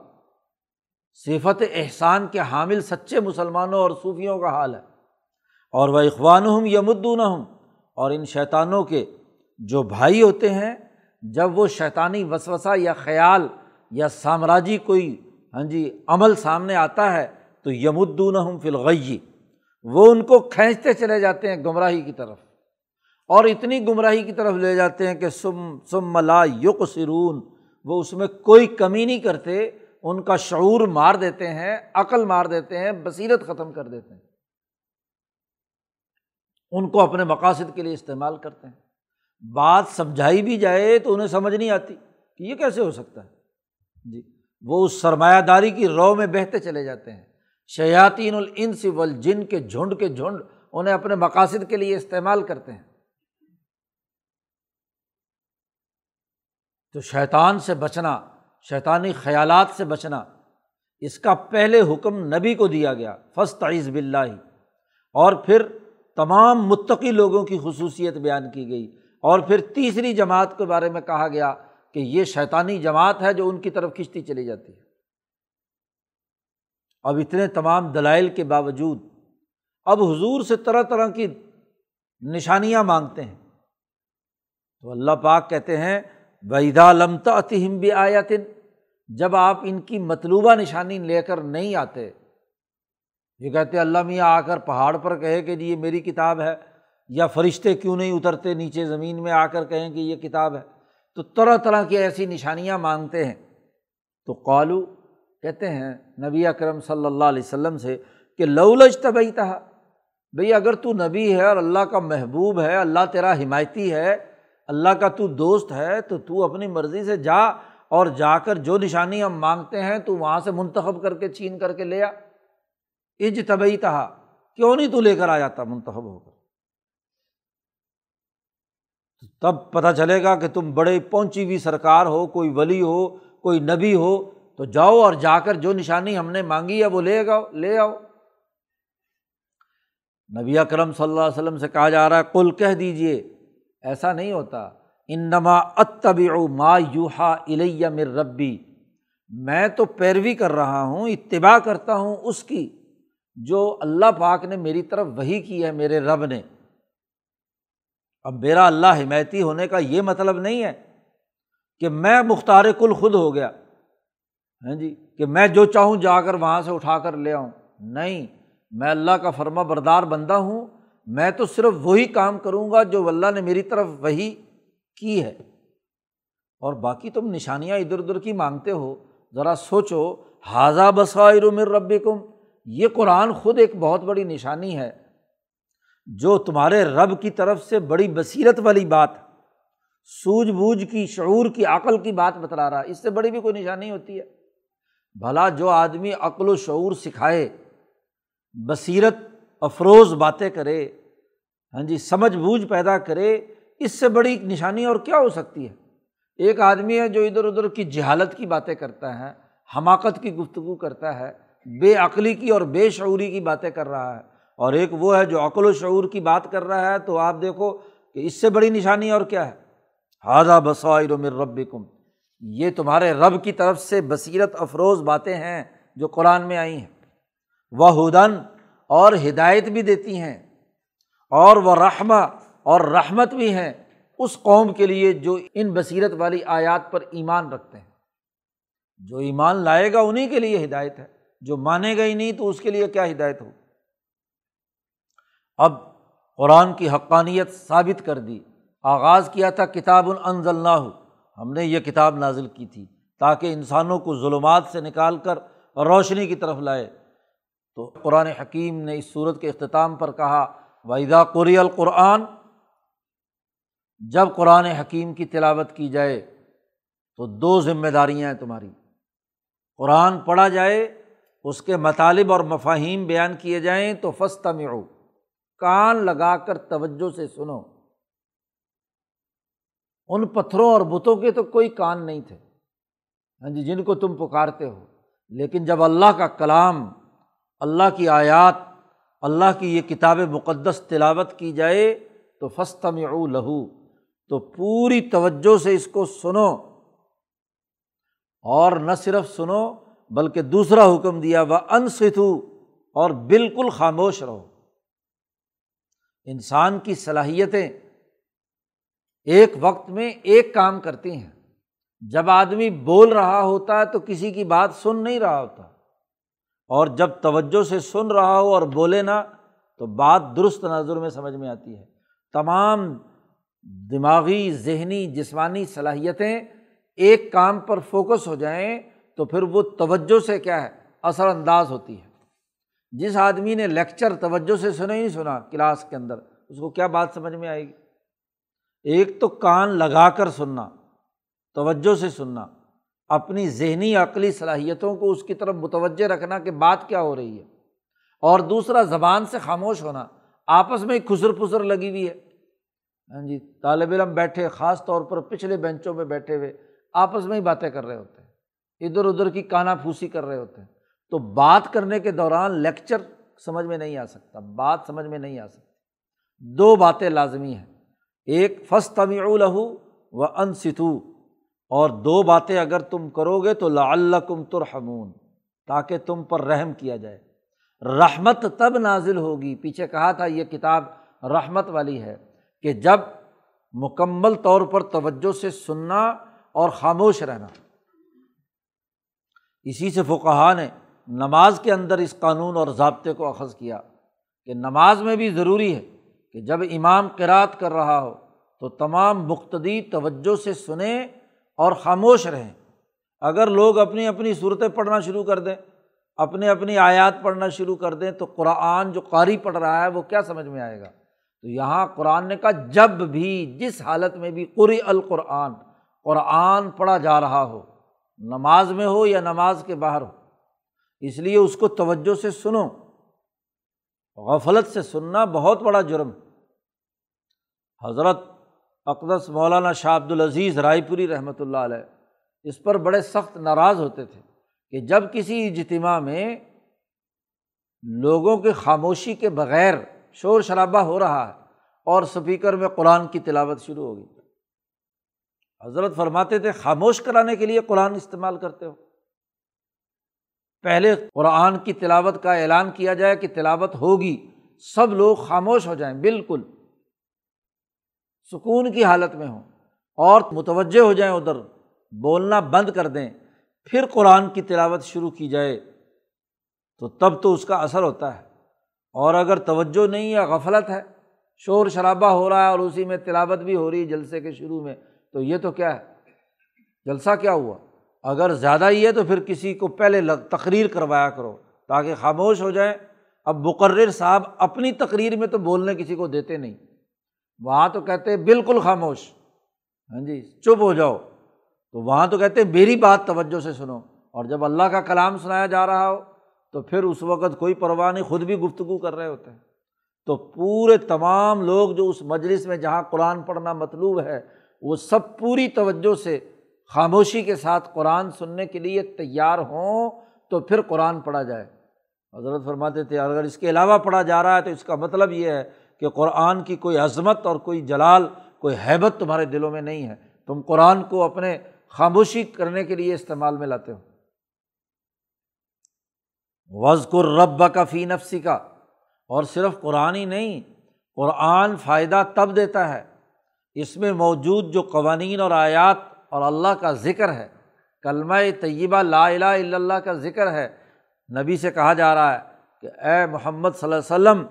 صفت احسان کے حامل سچے مسلمانوں اور صوفیوں کا حال ہے۔ اور وہ اخوان ہوں یا یمدون ہوں اور ان شیطانوں کے جو بھائی ہوتے ہیں جب وہ شیطانی وسوسہ یا خیال یا سامراجی کوئی ہاں جی عمل سامنے آتا ہے، تو یمدون ہوں فلغی وہ ان کو کھینچتے چلے جاتے ہیں گمراہی کی طرف۔ اور اتنی گمراہی کی طرف لے جاتے ہیں کہ سم سم ملا یق سرون وہ اس میں کوئی کمی نہیں کرتے، ان کا شعور مار دیتے ہیں، عقل مار دیتے ہیں، بصیرت ختم کر دیتے ہیں۔ ان کو اپنے مقاصد کے لیے استعمال کرتے ہیں۔ بات سمجھائی بھی جائے تو انہیں سمجھ نہیں آتی کہ یہ کیسے ہو سکتا ہے۔ جی وہ اس سرمایہ داری کی رو میں بہتے چلے جاتے ہیں۔ شیاطین الانس والجن کے جھنڈ کے جھنڈ انہیں اپنے مقاصد کے لیے استعمال کرتے ہیں۔ تو شیطان سے بچنا، شیطانی خیالات سے بچنا، اس کا پہلے حکم نبی کو دیا گیا فسط عیز بلّہ اور پھر تمام متقی لوگوں کی خصوصیت بیان کی گئی۔ اور پھر تیسری جماعت کے بارے میں کہا گیا کہ یہ شیطانی جماعت ہے جو ان کی طرف کشتی چلی جاتی ہے۔ اب اتنے تمام دلائل کے باوجود اب حضور سے طرح طرح کی نشانیاں مانگتے ہیں۔ تو اللہ پاک کہتے ہیں ویدا لمتا اتہم بھی آیاتن جب آپ ان کی مطلوبہ نشانی لے کر نہیں آتے، یہ کہتے اللہ میاں آ کر پہاڑ پر کہے کہ جی یہ میری کتاب ہے یا فرشتے کیوں نہیں اترتے نیچے زمین میں آ کر کہیں کہ یہ کتاب ہے؟ تو طرح طرح کی ایسی نشانیاں مانگتے ہیں۔ تو قالو، کہتے ہیں نبی اکرم صلی اللہ علیہ وسلم سے کہ لولج طبی تھا بھئی اگر تو نبی ہے اور اللہ کا محبوب ہے، اللہ تیرا حمایتی ہے، اللہ کا تو دوست ہے، تو تو اپنی مرضی سے جا اور جا کر جو نشانی ہم مانگتے ہیں تو وہاں سے منتخب کر کے چھین کر کے لے آ۔ اج طبی تہا کیوں نہیں تو لے کر آ جاتا منتخب ہو کر؟ تب پتہ چلے گا کہ تم بڑے پہنچی ہوئی سرکار ہو، کوئی ولی ہو، کوئی نبی ہو، تو جاؤ اور جا کر جو نشانی ہم نے مانگی ہے وہ لے گاؤ، لے آؤ۔ نبی اکرم صلی اللہ علیہ وسلم سے کہا جا رہا ہے کل کہہ دیجیے ایسا نہیں ہوتا۔ ان نما ما یوہا الیہ مر ربی۔ میں تو پیروی کر رہا ہوں، اتباع کرتا ہوں اس کی۔ جو اللہ پاک نے میری طرف وہی کی ہے، میرے رب نے۔ اب میرا اللہ حمایتی ہونے کا یہ مطلب نہیں ہے کہ میں مختار کل خود ہو گیا ہاں جی کہ میں جو چاہوں جا کر وہاں سے اٹھا کر لے آؤں، نہیں، میں اللہ کا فرما بردار بندہ ہوں، میں تو صرف وہی کام کروں گا جو اللہ نے میری طرف وہی کی ہے۔ اور باقی تم نشانیاں ادھر ادھر کی مانگتے ہو، ذرا سوچو حاضہ بسائر مر رب کم یہ قرآن خود ایک بہت بڑی نشانی ہے۔ جو تمہارے رب کی طرف سے بڑی بصیرت والی بات سوجھ بوجھ کی، شعور کی، عقل کی بات بتلا رہا ہے۔ اس سے بڑی بھی کوئی نشانی ہوتی ہے۔ بھلا جو آدمی عقل و شعور سکھائے، بصیرت، افروز باتیں کرے ہاں جی سمجھ بوجھ پیدا کرے، اس سے بڑی نشانی اور کیا ہو سکتی ہے؟ ایک آدمی ہے جو ادھر ادھر کی جہالت کی باتیں کرتا ہے، حماقت کی گفتگو کرتا ہے، بے عقلی کی اور بے شعوری کی باتیں کر رہا ہے۔ اور ایک وہ ہے جو عقل و شعور کی بات کر رہا ہے تو آپ دیکھو کہ اس سے بڑی نشانی اور کیا ہے؟ ہادہ بسائر مر رب کم یہ تمہارے رب کی طرف سے بصیرت افروز باتیں ہیں جو قرآن میں آئی ہیں۔ وہ ہدن اور ہدایت بھی دیتی ہیں اور وہ رحمہ اور رحمت بھی ہیں اس قوم کے لیے جو ان بصیرت والی آیات پر ایمان رکھتے ہیں۔ جو ایمان لائے گا انہیں کے لیے ہدایت ہے، جو مانے گا ہی نہیں تو اس کے لیے کیا ہدایت ہو اب قرآن کی حقانیت ثابت کر دی۔ آغاز کیا تھا، کتاب النز اللہ ہم نے یہ کتاب نازل کی تھی تاکہ انسانوں کو ظلمات سے نکال کر روشنی کی طرف لائے۔ تو قرآن حکیم نے اس صورت کے اختتام پر کہا وحیدہ قری القرآن، جب قرآن حکیم کی تلاوت کی جائے تو دو ذمہ داریاں ہیں تمہاری۔ قرآن پڑھا جائے، اس کے مطالب اور مفاہیم بیان کیے جائیں تو فستا میں کان لگا کر توجہ سے سنو۔ ان پتھروں اور بتوں کے تو کوئی کان نہیں تھے۔ ہاں جی جن کو تم پکارتے ہو۔ لیکن جب اللہ کا کلام، اللہ کی آیات، اللہ کی یہ کتاب مقدس تلاوت کی جائے تو فستم او لہو۔ تو پوری توجہ سے اس کو سنو۔ اور نہ صرف سنو، بلکہ دوسرا حکم دیا وہ انستو اور بالکل خاموش رہو۔ انسان کی صلاحیتیں ایک وقت میں ایک کام کرتی ہیں۔ جب آدمی بول رہا ہوتا ہے تو کسی کی بات سن نہیں رہا ہوتا۔ اور جب توجہ سے سن رہا ہو اور بولے نا تو بات درست نظر میں سمجھ میں آتی ہے۔ تمام دماغی، ذہنی، جسمانی صلاحیتیں ایک کام پر فوکس ہو جائیں تو پھر وہ توجہ سے کیا ہے؟ اثر انداز ہوتی ہے۔ جس آدمی نے لیکچر توجہ سے سنا ہی سنا کلاس کے اندر، اس کو کیا بات سمجھ میں آئے گی؟ ایک تو کان لگا کر سننا، توجہ سے سننا، اپنی ذہنی عقلی صلاحیتوں کو اس کی طرف متوجہ رکھنا کہ بات کیا ہو رہی ہے۔ اور دوسرا، زبان سے خاموش ہونا، آپس میں خسر پھسر لگی ہوئی ہے۔ ہاں جی طالب علم بیٹھے، خاص طور پر پچھلے بینچوں میں بیٹھے ہوئے، آپس میں ہی باتیں کر رہے ہوتے ہیں۔ ادھر ادھر کی کانا پھوسی کر رہے ہوتے ہیں۔ تو بات کرنے کے دوران لیکچر سمجھ میں نہیں آ سکتا، بات سمجھ میں نہیں آ سکتی۔ دو باتیں لازمی ہیں۔ ایک فس تمی لہو و ان ستو اور دو باتیں اگر تم کرو گے تو لعلکم ترحمون، تاکہ تم پر رحم کیا جائے۔ رحمت تب نازل ہوگی، پیچھے کہا تھا یہ کتاب رحمت والی ہے، کہ جب مکمل طور پر توجہ سے سننا اور خاموش رہنا۔ اسی سے فقہ نے نماز کے اندر اس قانون اور ضابطے کو اخذ کیا کہ نماز میں بھی ضروری ہے کہ جب امام قرأت کر رہا ہو تو تمام مقتدی توجہ سے سنیں اور خاموش رہیں۔ اگر لوگ اپنی اپنی صورتیں پڑھنا شروع کر دیں اپنے اپنی آیات پڑھنا شروع کر دیں تو قرآن جو قاری پڑھ رہا ہے وہ کیا سمجھ میں آئے گا؟ تو یہاں قرآن نے کہا، جب بھی جس حالت میں بھی قری القرآن، قرآن پڑھا جا رہا ہو، نماز میں ہو یا نماز کے باہر ہو اس لیے اس کو توجہ سے سنو۔ غفلت سے سننا بہت بڑا جرم۔ حضرت اقدس مولانا شاہ عبد العزیز رائے پوری رحمۃ اللہ علیہ اس پر بڑے سخت ناراض ہوتے تھے کہ جب کسی اجتماع میں لوگوں کی خاموشی کے بغیر شور شرابہ ہو رہا ہے اور اسپیکر میں قرآن کی تلاوت شروع ہوگی حضرت فرماتے تھے، خاموش کرانے کے لیے قرآن استعمال کرتے ہو۔ پہلے قرآن کی تلاوت کا اعلان کیا جائے کہ تلاوت ہوگی، سب لوگ خاموش ہو جائیں، بالکل۔ سکون کی حالت میں ہوں، اور متوجہ ہو جائیں ادھر، بولنا بند کر دیں، پھر قرآن کی تلاوت شروع کی جائے۔ تو تب تو اس کا اثر ہوتا ہے۔ اور اگر توجہ نہیں ہے غفلت ہے، شور شرابہ ہو رہا ہے اور اسی میں تلاوت بھی ہو رہی ہے جلسے کے شروع میں، تو یہ تو کیا ہے؟ جلسہ کیا ہوا؟ اگر زیادہ ہی ہے تو پھر کسی کو پہلے تقریر کروایا کرو تاکہ خاموش ہو جائے اب مقرر صاحب اپنی تقریر میں تو بولنے کسی کو دیتے نہیں۔ وہاں تو کہتے بالکل خاموش۔ ہاں جی چپ ہو جاؤ۔ تو وہاں تو کہتے میری بات توجہ سے سنو۔ اور جب اللہ کا کلام سنایا جا رہا ہو تو پھر اس وقت کوئی پرواہ نہیں، خود بھی گفتگو کر رہے ہوتے ہیں۔ تو پورے تمام لوگ جو اس مجلس میں جہاں قرآن پڑھنا مطلوب ہے، وہ سب پوری توجہ سے خاموشی کے ساتھ قرآن سننے کے لیے تیار ہوں تو پھر قرآن پڑھا جائے۔ حضرت فرماتے تھے، اگر اس کے علاوہ پڑھا جا رہا ہے تو اس کا مطلب یہ ہے کہ قرآن کی کوئی عظمت اور کوئی جلال، کوئی حیبت تمہارے دلوں میں نہیں ہے۔ تم قرآن کو اپنے خاموشی کرنے کے لیے استعمال میں لاتے ہو۔ وزقر رب کا فی نفسی کا اور صرف قرآن ہی نہیں، قرآن فائدہ تب دیتا ہے۔ اس میں موجود جو قوانین اور آیات اور اللہ کا ذکر ہے، کلمہ طیبہ لا الہ الا اللہ کا ذکر ہے۔ نبی سے کہا جا رہا ہے کہ اے محمد صلی اللہ علیہ وسلم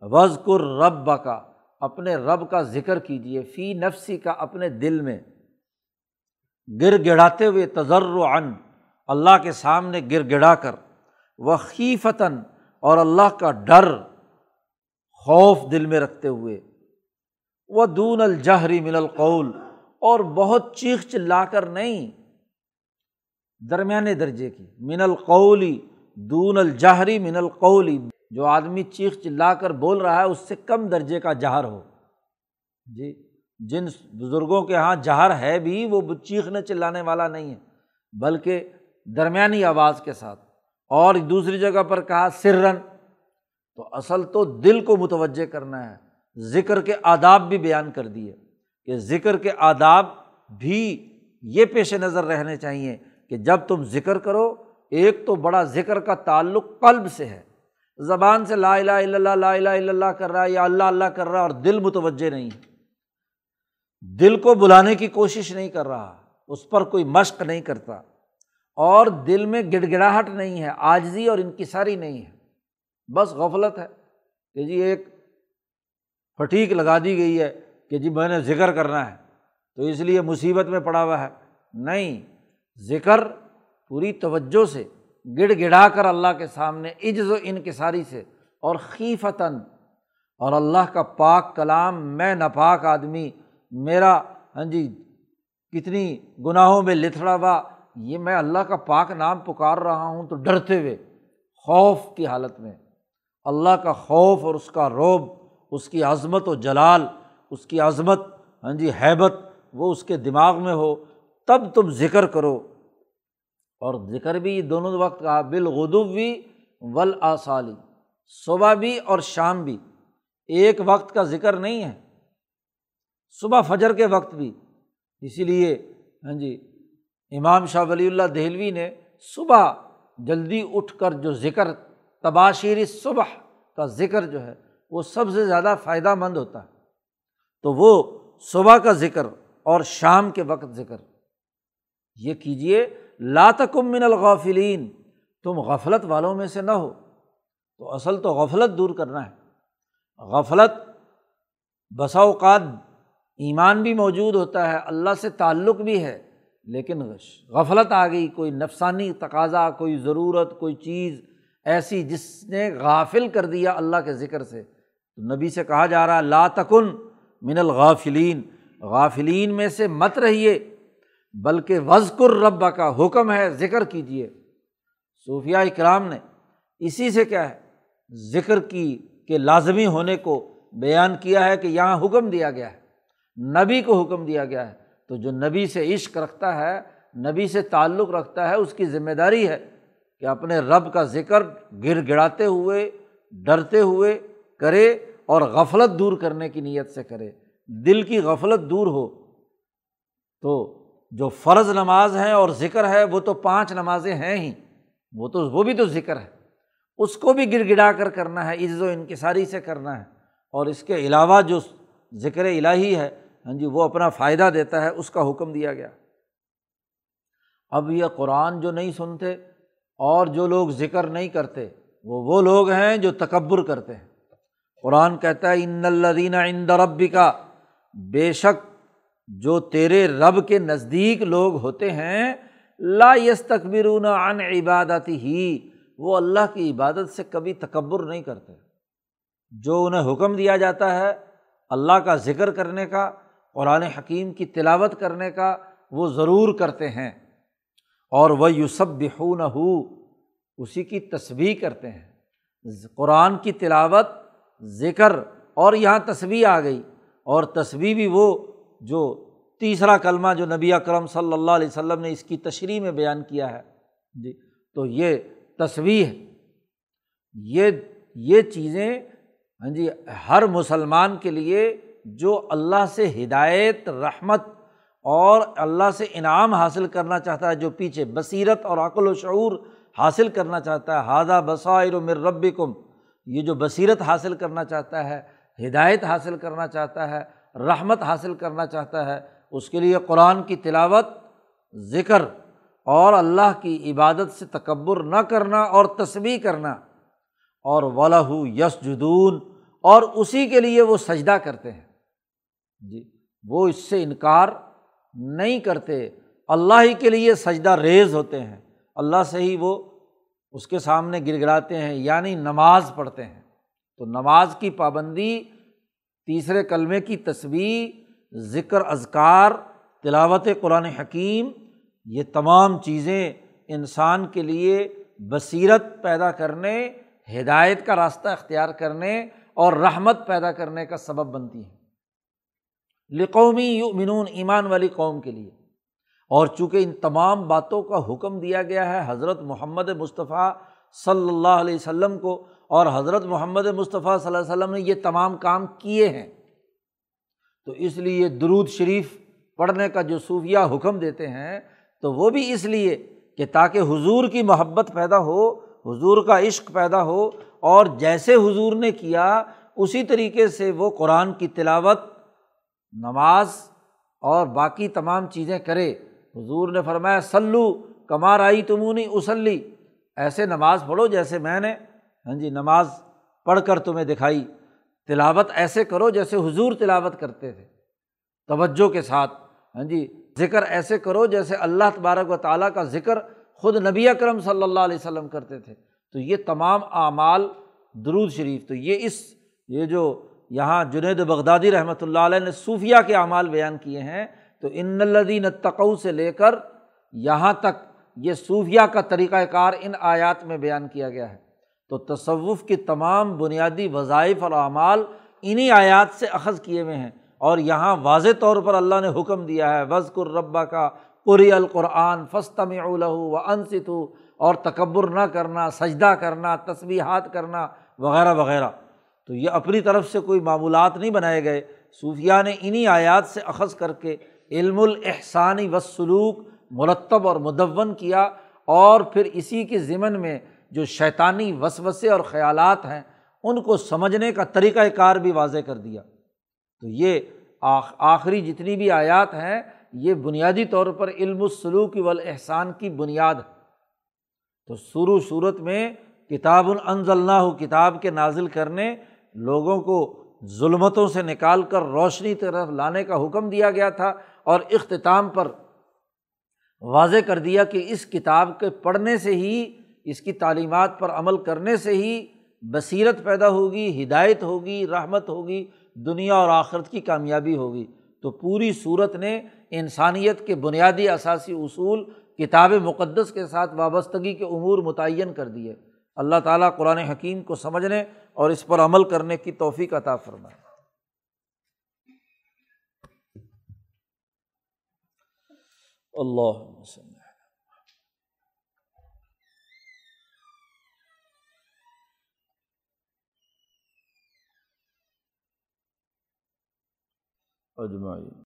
وزقر رب کا اپنے رب کا ذکر کیجیے فی نفسی کا اپنے دل میں۔ گر گڑاتے ہوئے تجر عن اللہ کے سامنے گر گڑا کر۔ وقیفتاً اور اللہ کا ڈر، خوف دل میں رکھتے ہوئے۔ وہ دون الجہری من القول۔ اور بہت چیخ چلا کر نہیں، درمیانے درجے کی۔ من القولی دون الجہری من القولی، جو آدمی چیخ چلا کر بول رہا ہے، اس سے کم درجے کا جہر ہو۔ جی جن بزرگوں کے یہاں جہر ہے بھی، وہ چیخنے چلانے والا نہیں ہے، بلکہ درمیانی آواز کے ساتھ۔ اور دوسری جگہ پر کہا، سرن۔ تو اصل تو دل کو متوجہ کرنا ہے، ذکر کے آداب بھی بیان کر دیے۔ کہ ذکر کے آداب بھی یہ پیش نظر رہنے چاہیے کہ جب تم ذکر کرو، ایک تو بڑا ذکر کا تعلق قلب سے ہے۔ زبان سے لا الہ الا اللہ، لا الہ الا اللہ کر رہا ہے یا اللہ اللہ کر رہا ہے اور دل متوجہ نہیں دل کو بلانے کی کوشش نہیں کر رہا، اس پر کوئی مشق نہیں کرتا۔ اور دل میں گڑ گڑاہٹ نہیں ہے، آجزی اور انکساری نہیں ہے۔ بس غفلت ہے کہ جی ایک پھٹیک لگا دی گئی ہے۔ کہ جی میں نے ذکر کرنا ہے، تو اس لیے مصیبت میں پڑا ہوا ہے۔ نہیں، ذکر پوری توجہ سے گڑ گڑا کر اللہ کے سامنے، عجز و انکساری سے اور خیفتاً۔ اور اللہ کا پاک کلام، میں ناپاک آدمی، میرا ہاں جی کتنی گناہوں میں لتھڑا ہوا، یہ میں اللہ کا پاک نام پکار رہا ہوں تو ڈرتے ہوئے، خوف کی حالت میں۔ اللہ کا خوف اور اس کا روب، اس کی عظمت و جلال اس کی عظمت ہاں جی حیبت وہ اس کے دماغ میں ہو، تب تم ذکر کرو۔ اور ذکر بھی دونوں وقت کا، بالغدو بھی ول آسالی صبح بھی اور شام بھی۔ ایک وقت کا ذکر نہیں ہے، صبح فجر کے وقت بھی۔ اسی لیے ہاں جی امام شاہ ولی اللہ دہلوی نے صبح جلدی اٹھ کر جو ذکر تباشیر صبح کا ذکر جو ہے، وہ سب سے زیادہ فائدہ مند ہوتا ہے۔ تو وہ صبح کا ذکر اور شام کے وقت ذکر۔ یہ کیجیے لاتکم من الغافلین، تم غفلت والوں میں سے نہ ہو۔ تو اصل تو غفلت دور کرنا ہے۔ غفلت، بسا اوقات ایمان بھی موجود ہوتا ہے، اللہ سے تعلق بھی ہے، لیکن غفلت آ گئی، کوئی نفسانی تقاضا، کوئی ضرورت، کوئی چیز ایسی جس نے غافل کر دیا اللہ کے ذکر سے۔ تو نبی سے کہا جا رہا لا تکن من الغافلین، غافلین میں سے مت رہیے، بلکہ وزقر رب کا حکم ہے، ذکر کیجیے صوفیہ اکرام نے اسی سے کیا ہے، ذکر کی، کے لازمی ہونے کو بیان کیا ہے کہ یہاں حکم دیا گیا ہے، نبی کو حکم دیا گیا ہے۔ تو جو نبی سے عشق رکھتا ہے، نبی سے تعلق رکھتا ہے، اس کی ذمہ داری ہے کہ اپنے رب کا ذکر گر گڑاتے ہوئے، ڈرتے ہوئے کرے۔ اور غفلت دور کرنے کی نیت سے کرے دل کی غفلت دور ہو تو جو فرض نماز ہیں اور ذکر ہے وہ تو پانچ نمازیں ہیں ہی وہ تو وہ بھی تو ذکر ہے اس کو بھی گر گڑا کر کرنا ہے عز و انکساری سے کرنا ہے اور اس کے علاوہ جو ذکر الہی ہے ہاں جی وہ اپنا فائدہ دیتا ہے اس کا حکم دیا گیا اب یہ قرآن جو نہیں سنتے اور جو لوگ ذکر نہیں کرتے وہ وہ لوگ ہیں جو تکبر کرتے ہیں قرآن کہتا ہے ان الدین ان ربی کا بے شک جو تیرے رب کے نزدیک لوگ ہوتے ہیں، لا یس تقبرون عن عبادت ہی وہ اللہ کی عبادت سے کبھی تکبر نہیں کرتے۔ جو انہیں حکم دیا جاتا ہے اللہ کا ذکر کرنے کا، قرآن حکیم کی تلاوت کرنے کا، وہ ضرور کرتے ہیں۔ اور وہ یوسف بہون ہو اسی کی تصویر کرتے ہیں۔ قرآن کی تلاوت ذکر اور یہاں تصویر آ گئی اور تصویر بھی وہ جو تیسرا کلمہ جو نبی اکرم صلی اللہ علیہ وسلم نے اس کی تشریح میں بیان کیا ہے۔ جی تو یہ تصویر ہے یہ یہ چیزیں ہاں جی ہر مسلمان کے لیے جو اللہ سے ہدایت، رحمت اور اللہ سے انعام حاصل کرنا چاہتا ہے، جو پیچھے بصیرت اور عقل و شعور حاصل کرنا چاہتا ہے۔ ہادہ بصائر و مر رب کم یہ جو بصیرت حاصل کرنا چاہتا ہے، ہدایت حاصل کرنا چاہتا ہے، رحمت حاصل کرنا چاہتا ہے، اس کے لیے قرآن کی تلاوت، ذکر اور اللہ کی عبادت سے تکبر نہ کرنا اور تصویر کرنا۔ اور ولاح یس جدون اور اسی کے لیے وہ سجدہ کرتے ہیں۔ جی وہ اس سے انکار نہیں کرتے۔ اللہ ہی کے لیے سجدہ ریز ہوتے ہیں۔ اللہ سے ہی وہ اس کے سامنے گر گراتے ہیں یعنی نماز پڑھتے ہیں۔ تو نماز کی پابندی، تیسرے کلمے کی تصویر ذکر، اذکار، تلاوت قرآن حکیم، یہ تمام چیزیں انسان کے لیے بصیرت پیدا کرنے، ہدایت کا راستہ اختیار کرنے اور رحمت پیدا کرنے کا سبب بنتی ہیں۔ لقومی یؤمنون، ایمان والی قوم کے لیے۔ اور چونکہ ان تمام باتوں کا حکم دیا گیا ہے، حضرت محمد مصطفیٰ صلی اللہ علیہ وسلم کو، اور حضرت محمد مصطفیٰ صلی اللہ علیہ وسلم نے یہ تمام کام کیے ہیں۔ تو اس لیے درود شریف پڑھنے کا جو صوفیہ حکم دیتے ہیں، تو وہ بھی اس لیے کہ تاکہ حضور کی محبت پیدا ہو، حضور کا عشق پیدا ہو، اور جیسے حضور نے کیا، اسی طریقے سے وہ قرآن کی تلاوت، نماز اور باقی تمام چیزیں کرے۔ حضور نے فرمایا سلو کمار آئی تمونی اسلی ایسے نماز پڑھو جیسے میں نے ہاں جی نماز پڑھ کر تمہیں دکھائی۔ تلاوت ایسے کرو جیسے حضور تلاوت کرتے تھے۔ توجہ کے ساتھ ہاں جی ذکر ایسے کرو جیسے اللہ تبارک و تعالیٰ کا ذکر خود نبی اکرم صلی اللہ علیہ وسلم کرتے تھے۔ تو یہ تمام اعمال درود شریف، تو یہ اس، یہ جو یہاں جنید بغدادی رحمۃ اللہ علیہ نے صوفیہ کے اعمال بیان کیے ہیں تو ان الدین تقو سے لے کر یہاں تک یہ صوفیہ کا طریقۂ کار ان آیات میں بیان کیا گیا ہے۔ تو تصوف کی تمام بنیادی وظائف اور اعمال انہیں آیات سے اخذ کیے ہوئے ہیں اور یہاں واضح طور پر اللہ نے حکم دیا ہے وزق الربا کا قری القرآن فستم و انست اور تکبر نہ کرنا، سجدہ کرنا تصویحات کرنا وغیرہ وغیرہ۔ تو یہ اپنی طرف سے کوئی معمولات نہیں بنائے گئے۔ صوفیہ نے انہیں آیات سے اخذ کر کے علم الاحسانی و سلوک مرتب اور مدّ کیا اور پھر اسی کے ضمن میں جو شیطانی وسوسے اور خیالات ہیں، ان کو سمجھنے کا طریقۂ کار بھی واضح کر دیا۔ تو یہ آخری جتنی بھی آیات ہیں، یہ بنیادی طور پر علم السلوک والاحسان کی بنیاد ہے۔ تو شروع صورت میں کتاب النزلنا کتاب کے نازل کرنے لوگوں کو ظلمتوں سے نکال کر روشنی طرف لانے کا حکم دیا گیا تھا۔ اور اختتام پر واضح کر دیا کہ اس کتاب کے پڑھنے سے ہی، اس کی تعلیمات پر عمل کرنے سے ہی بصیرت پیدا ہوگی، ہدایت ہوگی، رحمت ہوگی، دنیا اور آخرت کی کامیابی ہوگی۔ تو پوری صورت نے انسانیت کے بنیادی اثاثی اصول کتاب مقدس کے ساتھ وابستگی کے امور متعین کر دیے۔ اللہ تعالیٰ قرآن حکیم کو سمجھنے اور اس پر عمل کرنے کی توفیق عطا فرمائے۔ اللہ وسلم اجمائی